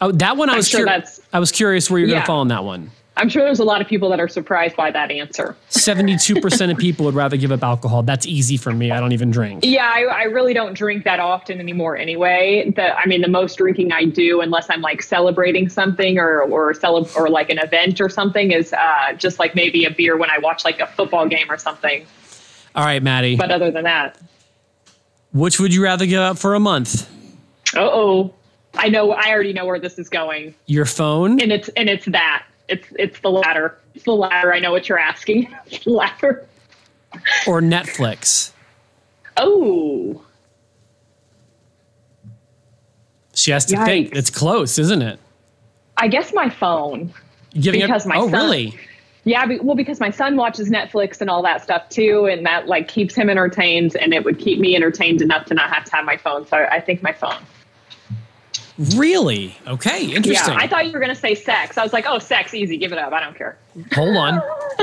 Oh, that one I I'm was sure curi- that's- I was curious where you're going to fall on that one. I'm sure there's a lot of people that are surprised by that answer. 72% of people would rather give up alcohol. That's easy for me. I don't even drink. Yeah, I, I really don't drink that often anymore anyway. The I mean the most drinking I do unless I'm like celebrating something or or celeb- or like an event or something is uh, just like maybe a beer when I watch like a football game or something. All right, Maddie. But other than that, Which would you rather give up for a month? uh oh. I know I already know where this is going. Your phone And it's and it's that. It's it's the latter. It's the latter. I know what you're asking. <laughs> It's the latter. or Netflix? Oh. She has to think. It's close, isn't it? I guess my phone. Giving Because my oh, son- really? Yeah, be, well, because my son watches Netflix and all that stuff too, and that like keeps him entertained, and it would keep me entertained enough to not have to have my phone. So I think my phone. Really? Okay, interesting. Yeah, I thought you were gonna say sex. I was like, oh, sex, easy, give it up. I don't care. Hold on. <laughs>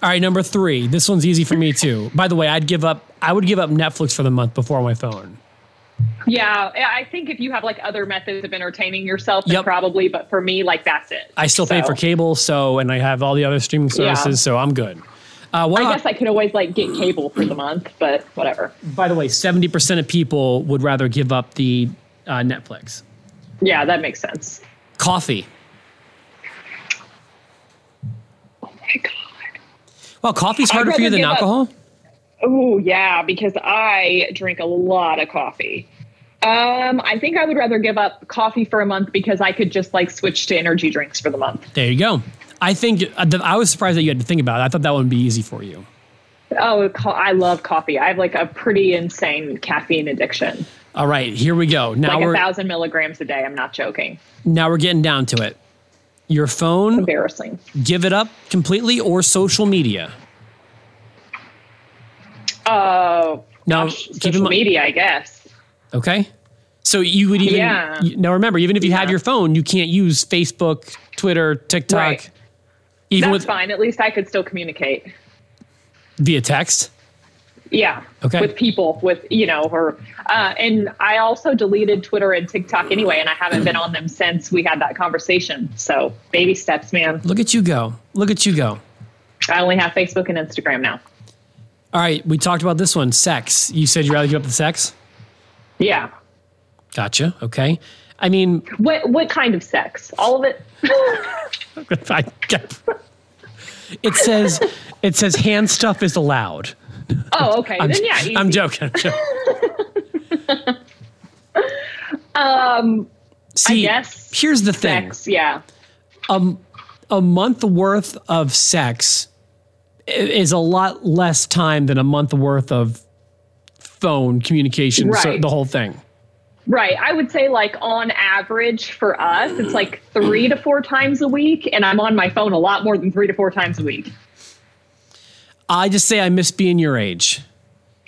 All right, number three. This one's easy for me too. By the way, I'd give up. I would give up Netflix for the month before my phone. Yeah, I think if you have like other methods of entertaining yourself, then Yep. probably. But for me, like that's it. I still pay for cable, so and I have all the other streaming Yeah. services, so I'm good. Uh, what I guess I could always like get cable for the month, but whatever. by the way, seventy percent of people would rather give up the uh, Netflix. Yeah, that makes sense. Coffee. Oh my god. Well, coffee's harder for you than alcohol. Oh yeah, because I drink a lot of coffee. Um, I think I would rather give up coffee for a month because I could just like switch to energy drinks for the month. There you go. I think uh, I was surprised that you had to think about it. I thought that would be easy for you. Oh, I love coffee. I have like a pretty insane caffeine addiction. All right, here we go. Now like a thousand milligrams a day. I'm not joking. now we're getting down to it. Your phone, Embarrassing. give it up completely, or social media. Oh, Now, gosh, keep in social mind- media, I guess. Okay. So you would even Yeah. now remember, even if you have your phone, you can't use Facebook, Twitter, TikTok, Right. even That's with fine. At least I could still communicate. via text. Yeah. Okay. With people, with you know, or uh, and I also deleted Twitter and TikTok anyway, and I haven't been on them since we had that conversation. So baby steps, man. Look at you go. Look at you go. I only have Facebook and Instagram now. All right, we talked about this one, sex. You said you'd rather give up the sex? Yeah. Gotcha. Okay. I mean, What what kind of sex? All of it. <laughs> I get, it says it says hand stuff is allowed. Oh, okay. I'm, then yeah. Easy. I'm joking. I'm joking. <laughs> Um, See, guess here's the thing. sex. Yeah. a month worth of sex is a lot less time than a month worth of phone communication. So the whole thing. Right. I would say like on average for us, it's like three to four times a week, and I'm on my phone a lot more than three to four times a week. I just say I miss being your age.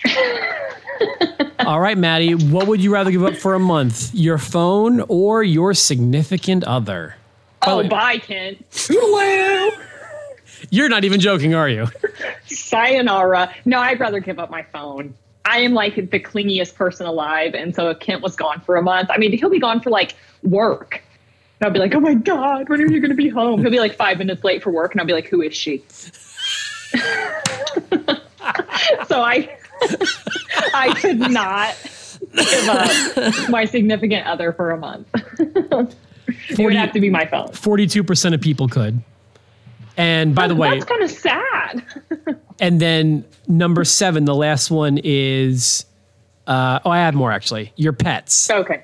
<laughs> All right, Maddie, what would you rather give up for a month? Your phone or your significant other? Oh, bye, Kent. Hello. You're not even joking, are you? Sayonara. No, I'd rather give up my phone. I am like the clingiest person alive. And so if Kent was gone for a month, I mean, he'll be gone for like work. And I'll be like, oh my God, when are you going to be home? He'll be like five minutes late for work. And I'll be like, who is she? <laughs> so I, I could not give up my significant other for a month. <laughs> it would have to be my phone. 42% of people could. And by the way, That's kind of sad. <laughs> and then number seven, the last one is, uh, oh, I have more actually. Your pets. Okay.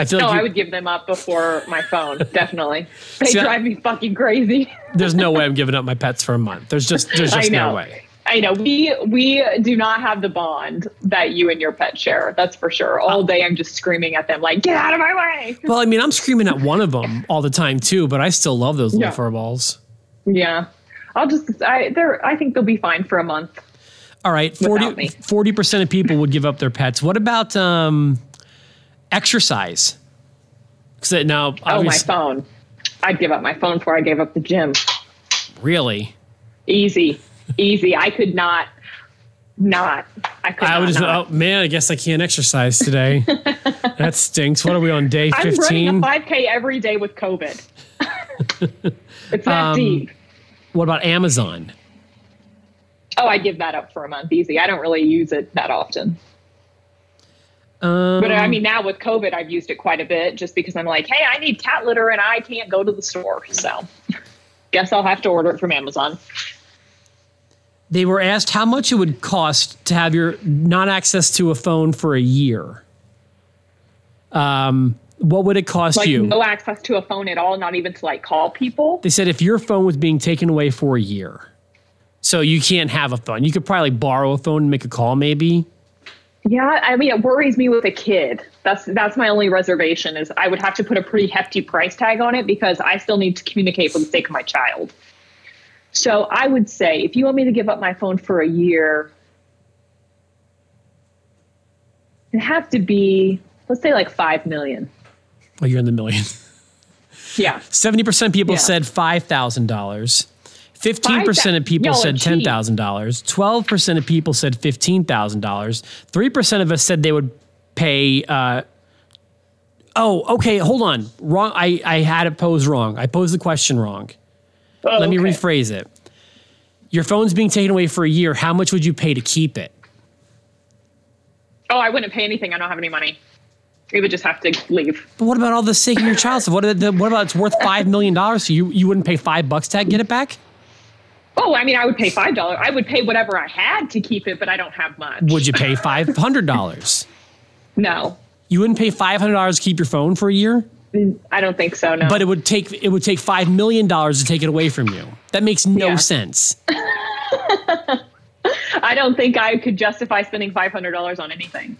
I feel No, like I would give them up before my phone. <laughs> Definitely, they See, drive me fucking crazy. there's no way I'm <laughs> giving up my pets for a month. There's just, there's just no way. I know we we do not have the bond that you and your pet share. That's for sure. All day I'm just screaming at them like, "Get out of my way!" Well, I mean, I'm screaming at one of them all the time too, but I still love those little Yeah. fur balls. Yeah, I'll just I they're I think they'll be fine for a month. All right, 40 percent of people would give up their pets. What about um, exercise? Because now, Oh, my phone. I'd give up my phone before I gave up the gym. really, Easy, easy. I could not, not. I could I not. would just. not. Oh man, I guess I can't exercise today. <laughs> that stinks. What are we on day fifteen? I'm running a 5K every day with COVID. <laughs> it's that Um, deep. What about Amazon? Oh, I give that up for a month easy. I don't really use it that often. Um, But I mean, now with COVID, I've used it quite a bit just because I'm like, hey, I need cat litter and I can't go to the store. So <laughs> guess I'll have to order it from Amazon. they were asked how much it would cost to have your not access to a phone for a year. Um, what would it cost Like, you? no access to a phone at all, not even to like call people. They said if your phone was being taken away for a year, so you can't have a phone. You could probably borrow a phone and make a call, maybe. Yeah, I mean, it worries me with a kid. That's that's my only reservation is I would have to put a pretty hefty price tag on it because I still need to communicate for the sake of my child. So I would say if you want me to give up my phone for a year, it have to be let's say like five million. Well, you're in the millions. Yeah. <laughs> Seventy percent of people Yeah. said five thousand dollars. Fifteen percent of people said ten thousand dollars. Twelve percent of people said fifteen thousand dollars. Three percent of us said they would pay. Uh, oh, okay. Hold on. Wrong. I I had it posed wrong. I posed the question wrong. Let me rephrase it. Your phone's being taken away for a year. How much would you pay to keep it? Oh, I wouldn't pay anything. I don't have any money. We would just have to leave. But what about all the sake of your child stuff? What, the, what about it's worth five million dollars? So you you wouldn't pay five bucks to get it back? Oh, I mean, I would pay five dollars. I would pay whatever I had to keep it, but I don't have much. Would you pay five hundred dollars? <laughs> No, You wouldn't pay five hundred dollars to keep your phone for a year, I don't think so. No. but it would take it would take five million dollars to take it away from you. That makes no Yeah. sense. <laughs> I don't think I could justify spending five hundred dollars on anything.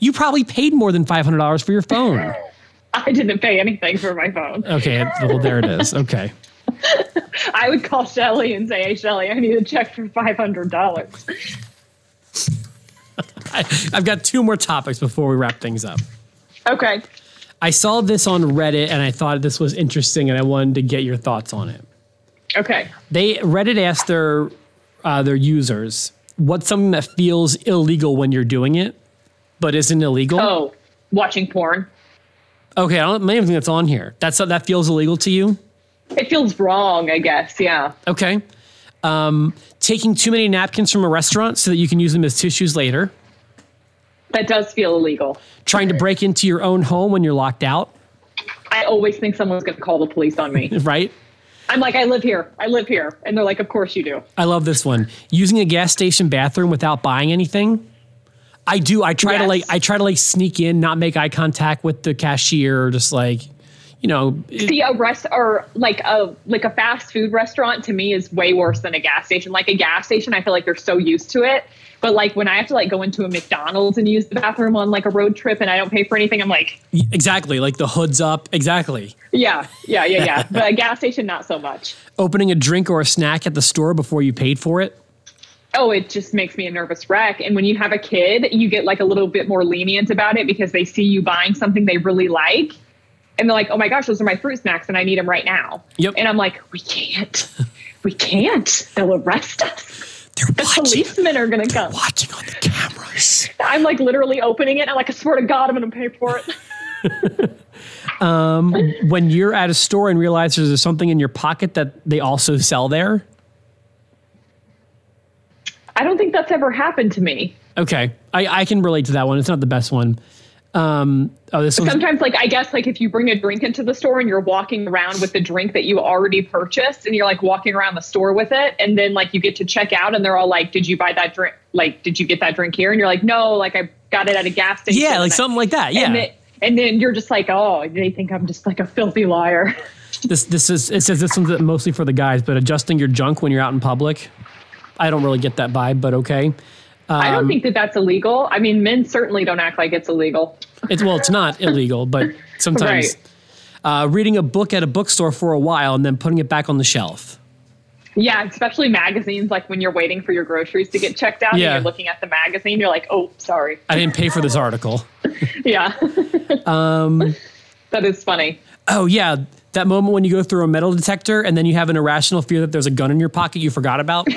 You probably paid more than five hundred dollars for your phone. <laughs> I didn't pay anything for my phone. Okay, well there it is. Okay. I would call Shelly and say, "Hey, Shelly, I need a check for five hundred dollars." <laughs> I've got two more topics before we wrap things up. Okay. I saw this on Reddit and I thought this was interesting and I wanted to get your thoughts on it. Okay. They Reddit asked their uh, their users what's something that feels illegal when you're doing it, but isn't illegal. Oh, watching porn. Okay, I don't maybe think that's on here. That's that feels illegal to you. It feels wrong, I guess. Yeah. Okay. Um, taking too many napkins from a restaurant so that you can use them as tissues later. That does feel illegal. Trying to break into your own home when you're locked out, I always think someone's going to call the police on me. <laughs> right? I'm like, I live here. I live here. And they're like, Of course you do. I love this one. Using a gas station bathroom without buying anything. I do. I try to like. I try to like sneak in, not make eye contact with the cashier, just like, you know. it- See, a rest or like a like a fast food restaurant to me is way worse than a gas station. Like a gas station, I feel like they're so used to it. But like when I have to like go into a McDonald's and use the bathroom on like a road trip and I don't pay for anything, I'm like, exactly. Like the hood's up. Exactly. yeah, yeah, yeah, yeah. <laughs> but a gas station, not so much. Opening a drink or a snack at the store before you paid for it. Oh, it just makes me a nervous wreck. And when you have a kid, you get like a little bit more lenient about it because they see you buying something they really like. And they're like, oh my gosh, those are my fruit snacks and I need them right now. Yep. And I'm like, we can't. We can't. They'll arrest us. They're The policemen are going to come. watching on the cameras. I'm like literally opening it. And I'm like, I swear to God, I'm going to pay for it. <laughs> um, When you're at a store and realize there's something in your pocket that they also sell there. I don't think that's ever happened to me. Okay, I, I can relate to that one. It's not the best one. Um, oh, this Sometimes, like, I guess, like, if you bring a drink into the store and you're walking around with the drink that you already purchased and you're like walking around the store with it, and then like you get to check out and they're all like, Did you buy that drink? Like, did you get that drink here? And you're like, No, like, I got it at a gas station. yeah, like I- something like that. Yeah. And then, and then you're just like, Oh, they think I'm just like a filthy liar. <laughs> this this is it says this one's mostly for the guys, but adjusting your junk when you're out in public. I don't really get that vibe, but okay. I Um, don't think that that's illegal. I mean, men certainly don't act like it's illegal. It's well, it's not <laughs> illegal, but sometimes uh, reading a book at a bookstore for a while and then putting it back on the shelf. Yeah, especially magazines, like when you're waiting for your groceries to get checked out Yeah. and you're looking at the magazine, you're like, oh, sorry. I didn't pay for this article. <laughs> Yeah. <laughs> um, that is funny. Oh yeah, that moment when you go through a metal detector and then you have an irrational fear that there's a gun in your pocket you forgot about.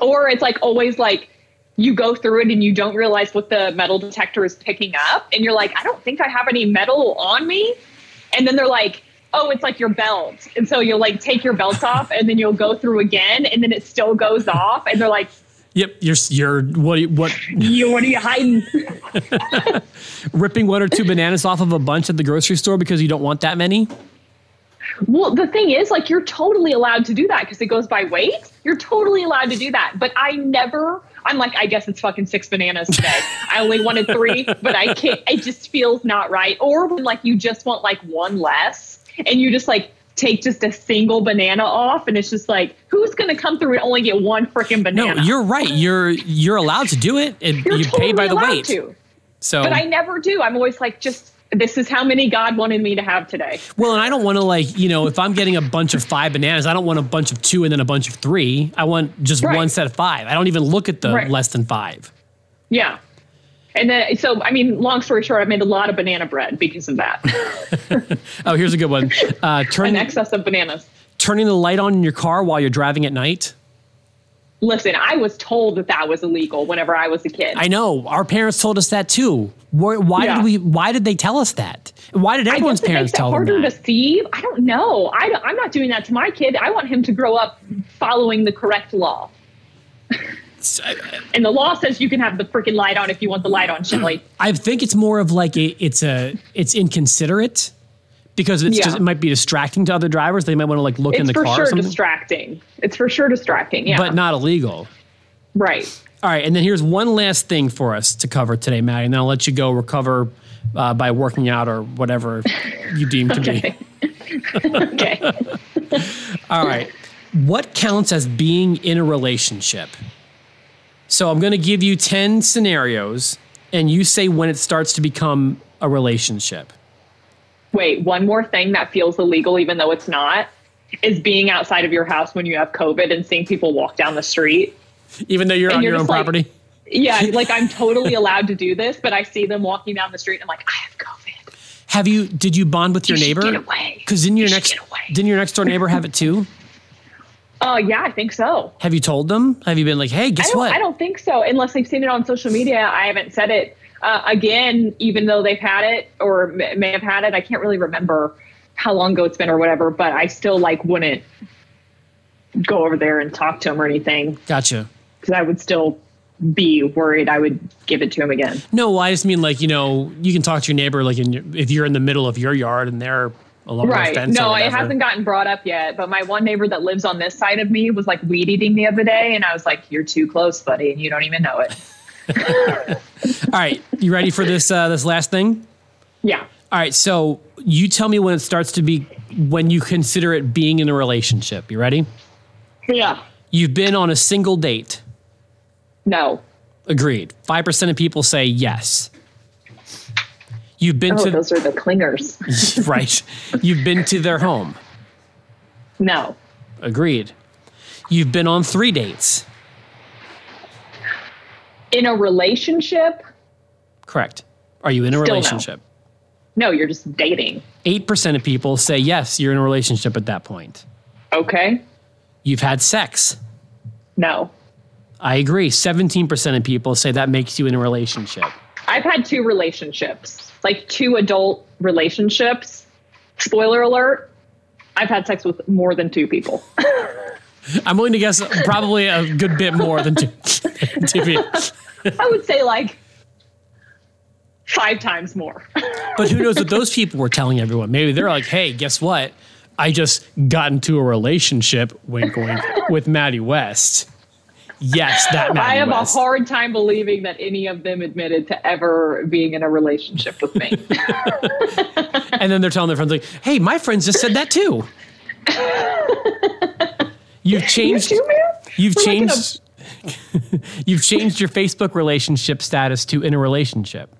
Or it's like always like you go through it and you don't realize what the metal detector is picking up. And you're like, I don't think I have any metal on me. And then they're like, oh, it's like your belt. And so you'll like take your belt off and then you'll go through again and then it still goes off. And they're like, yep, you're you're what what <laughs> you, what are you hiding? <laughs> ripping one or two bananas off of a bunch at the grocery store because you don't want that many. Well, the thing is, like, you're totally allowed to do that because it goes by weight. You're totally allowed to do that. But I never, I'm like, I guess it's fucking six bananas today. I only wanted three, <laughs> but I can't, it just feels not right. Or when, like, you just want, like, one less and you just, like, take just a single banana off and it's just like, who's going to come through and only get one freaking banana No, you're right. You're you're allowed to do it. and you pay by the allowed weight. to. So But I never do. I'm always like, just, this is how many God wanted me to have today. well, and I don't want to like you know if I'm getting a bunch of five bananas, I don't want a bunch of two and then a bunch of three. I want just Right. one set of five. I don't even look at the Right. less than five. Yeah. And then, so, I mean, long story short, I made a lot of banana bread because of that. <laughs> Oh, here's a good one. Uh, <laughs> An excess of bananas. turning the light on in your car while you're driving at night. Listen, I was told that that was illegal whenever I was a kid. I know our parents told us that too. Why, why Yeah. did we? Why did they tell us that? Why did everyone's parents tell them harder that? to see. I don't know. I don't, I'm not doing that to my kid. I want him to grow up following the correct law. And the law says you can have the freaking light on if you want the light on, Shelly. <clears throat> I think it's more of like a, it's a it's inconsiderate because it's Yeah. just it might be distracting to other drivers. They might want to like look in the for car or sure something, distracting. It's for sure distracting. Yeah. but not illegal. right. All right, and then here's one last thing for us to cover today, Maddie, and then I'll let you go recover uh, by working out or whatever <laughs> you deem to be. Okay. <laughs> okay. <laughs> All right. What counts as being in a relationship? So I'm going to give you 10 scenarios and you say when it starts to become a relationship. Wait, one more thing that feels illegal, even though it's not, is being outside of your house when you have COVID and seeing people walk down the street. Even though you're And on you're your own like- property? Yeah, <laughs> like I'm totally allowed to do this, but I see them walking down the street and I'm like, I have COVID. Have you, did you bond with your You neighbor? get away. Because didn't your You next, didn't your next door neighbor have it too? Oh, <laughs> yeah, I think so. Have you told them? Have you been like, hey, guess don't, what? I don't think so, unless they've seen it on social media. I haven't said it. Uh, again, even though they've had it or may have had it, I can't really remember how long ago it's been or whatever, but I still like wouldn't go over there and talk to them or anything Gotcha. because I would still be worried I would give it to him again. No, I just mean like, you know, you can talk to your neighbor like in your, if you're in the middle of your yard and they're along the Right. fence. or No, it hasn't gotten brought up yet. But my one neighbor that lives on this side of me was like weed eating the other day, and I was like, "You're too close, buddy, and you don't even know it." <laughs> All right, you ready for this uh, this last thing? Yeah. All right, so you tell me when it starts to be when you consider it being in a relationship. You ready? Yeah. You've been on a single date. No. Agreed. Five percent of people say yes. You've been Oh, to those are the clingers. <laughs> right. You've been to their home. no. Agreed. You've been on three dates. In a relationship? Correct. Are you in a Still no. relationship? No, you're just dating. Eight percent of people say yes. You're in a relationship at that point. Okay. You've had sex. No. I agree. Seventeen percent of people say that makes you in a relationship. I've had two relationships, like two adult relationships. Spoiler alert. I've had sex with more than two people. <laughs> I'm willing to guess probably a good bit more than two. two people. I would say like five times more. <laughs> But who knows what those people were telling everyone? Maybe they're like, "Hey, guess what? I just got into a relationship, wink, wink, with Maddie West." Yes, that Maddie I have West. a hard time believing that any of them admitted to ever being in a relationship with me. <laughs> and then they're telling their friends like, "Hey, my friends just said that too." <laughs> You've <laughs> you changed. too, man? You've We're like a- changed. <laughs> you've changed your Facebook relationship status to in a relationship.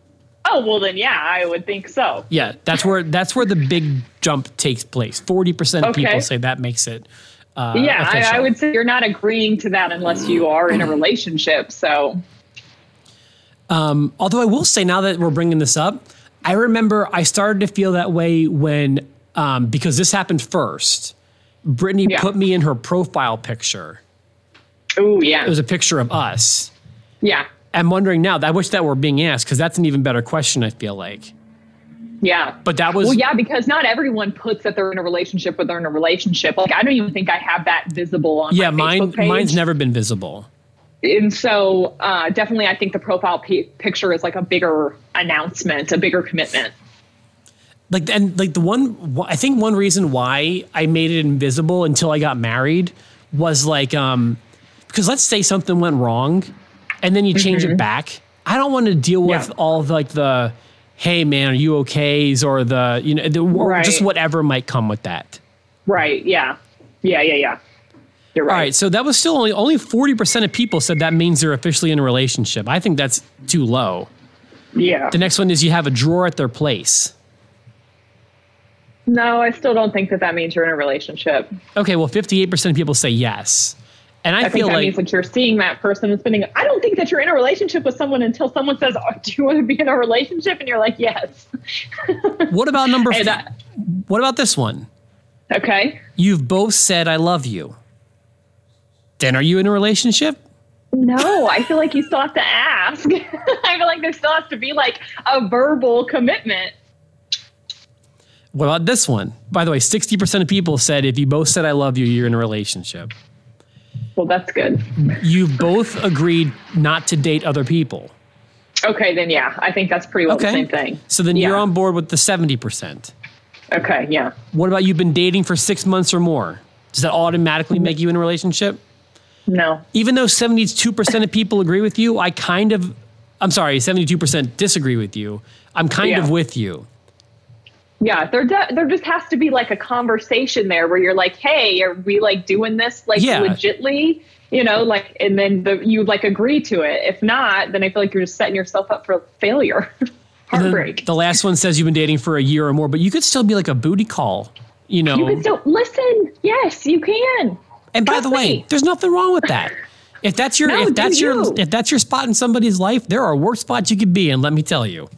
Oh well, then yeah, I would think so. Yeah, that's where that's where the big jump takes place. Forty percent of Okay. people say that makes it. Uh, yeah, I, I would say you're not agreeing to that unless you are in a relationship. So Although I will say now that we're bringing this up, I remember I started to feel that way when um, because this happened first. Brittany Yeah. put me in her profile picture. Oh yeah, It was a picture of us. yeah, I'm wondering now. I wish that were being asked because that's an even better question. I feel like, yeah. but that was Well, yeah, because not everyone puts that they're in a relationship or they're in a relationship. Like I don't even think I have that visible on yeah. my Mine mine's never been visible. and so uh, definitely, I think the profile pi picture is like a bigger announcement, a bigger commitment. Like and like the one i think one reason why i made it invisible until i got married was like um because let's say something went wrong and then you change it back i don't want to deal with Mm-hmm. Yeah. all like the hey man are you okays or the you know the, Right. just whatever might come with that Right? Yeah, yeah, yeah, yeah. You're right. all right so that was still only only 40% of people said that means they're officially in a relationship i think that's too low Yeah. the next one is you have a drawer at their place No, I still don't think that that means you're in a relationship. okay well 58% of people say yes and i, I think feel that like means that you're seeing that person and spending. I don't think that you're in a relationship with someone until someone says, oh, "Do you want to be in a relationship?" And you're like, "Yes." <laughs> what about number f- uh, What about this one? okay. You've both said I love you. Then are you in a relationship? No, I feel like you still have to ask. <laughs> I feel like there still has to be like a verbal commitment. What about this one? By the way, 60% of people said if you both said I love you, you're in a relationship. Well, that's good. You've both agreed not to date other people. Okay, then yeah, I think that's pretty well Okay. the same thing. So then you're on board with the 70%. Okay, yeah. What about you've been dating for six months or more? Does that automatically make you in a relationship? No. Even though 72% of people agree with you, I kind of, I'm sorry, 72% disagree with you. I'm kind Yeah. of with you. Yeah, there de- there just has to be like a conversation there where you're like, "Hey, are we like doing this like Yeah. legitly?" you know, like, and then the, you like agree to it. If not, then I feel like you're just setting yourself up for failure. <laughs> Heartbreak. The last one says you've been dating for a year or more, but you could still be like a booty call. You know, you can still listen. Yes, you can. And by the way, there's nothing wrong with that. If that's your <laughs> no, if that's your if that's your spot in somebody's life, there are worse spots you could be in. Let me tell you.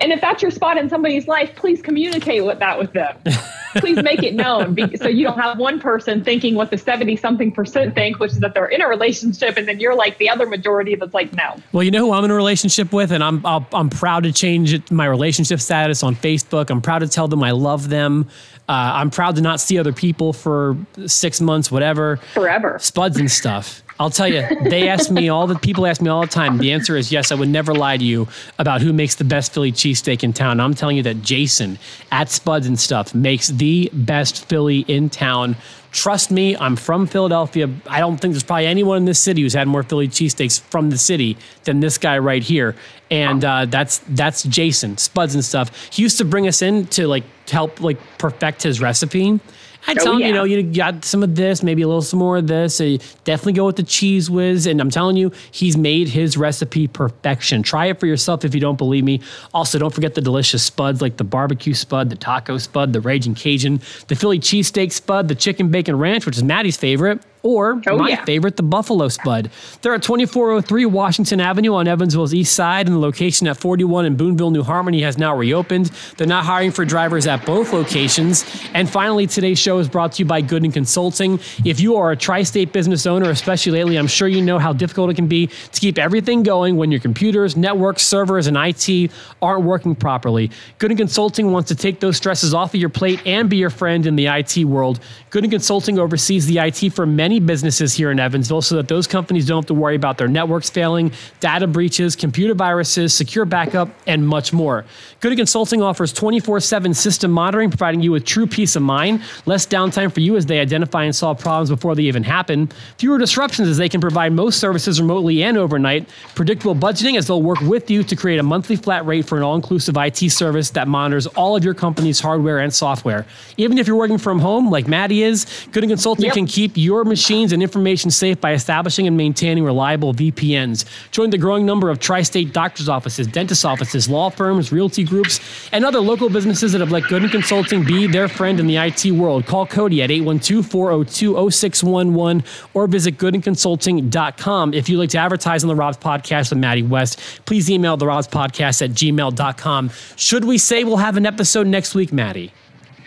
And if that's your spot in somebody's life, please communicate with that with them. <laughs> please make it known be, so you don't have one person thinking what the 70 something percent think, which is that they're in a relationship, and then you're like the other majority that's like, no. Well, you know who I'm in a relationship with, and I'm i am proud to change it, my relationship status on Facebook. I'm proud to tell them I love them. Uh, I'm proud to not see other people for six months, whatever. Forever. Spuds and stuff. I'll tell you, they ask me all the people ask me all the time. The answer is yes. I would never lie to you about who makes the best Philly cheesesteak in town. I'm telling you that Jason at Spuds and Stuff makes the best Philly in town. Trust me, I'm from Philadelphia. I don't think there's probably anyone in this city who's had more Philly cheesesteaks from the city than this guy right here. And uh, that's that's Jason Spuds and stuff. He used to bring us in to like help like perfect his recipe. I tell oh, him, yeah. you know, you got some of this, maybe a little some more of this. So definitely go with the Cheez Whiz. And I'm telling you, he's made his recipe perfection. Try it for yourself if you don't believe me. Also, don't forget the delicious spuds like the barbecue spud, the taco spud, the Raging Cajun, the Philly cheesesteak spud, the chicken bacon ranch, which is Maddie's favorite or oh, my yeah. favorite, the Buffalo Spud. They're at 2403 Washington Avenue on Evansville's east side, and the location at 41 in Boonville, New Harmony has now reopened. They're not hiring for drivers at both locations. And finally, today's show is brought to you by Gooden Consulting. If you are a tri state business owner, especially lately, I'm sure you know how difficult it can be to keep everything going when your computers, networks, servers, and IT aren't working properly. Gooden Consulting wants to take those stresses off of your plate and be your friend in the IT world. Gooden Consulting oversees the IT for many many businesses here in Evansville so that those companies don't have to worry about their networks failing, data breaches, computer viruses, secure backup, and much more. Gooden Consulting offers 24 7 system monitoring, providing you with true peace of mind, less downtime for you as they identify and solve problems before they even happen, fewer disruptions as they can provide most services remotely and overnight, predictable budgeting as they'll work with you to create a monthly flat rate for an all inclusive IT service that monitors all of your company's hardware and software. Even if you're working from home, like Maddie is, Gooden Consulting yep. can keep your machine machines and information safe by establishing and maintaining reliable VPNs. Join the growing number of tri state doctor's offices, dentist offices, law firms, realty groups, and other local businesses that have let Gooden Consulting be their friend in the IT world. Call Cody at 812 402 0611 or visit goodenconsulting.com. If you'd like to advertise on the Rob's Podcast with Maddie West, please email the Rob's Podcast at gmail.com. Should we say we'll have an episode next week, Maddie?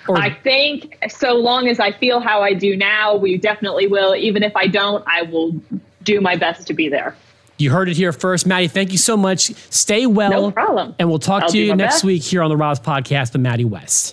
Or, I think so long as I feel how I do now, we definitely will. Even if I don't, I will do my best to be there. You heard it here first. Maddie, thank you so much. Stay well. No problem. And we'll talk I'll to you next best. week here on the Rob's Podcast with Maddie West.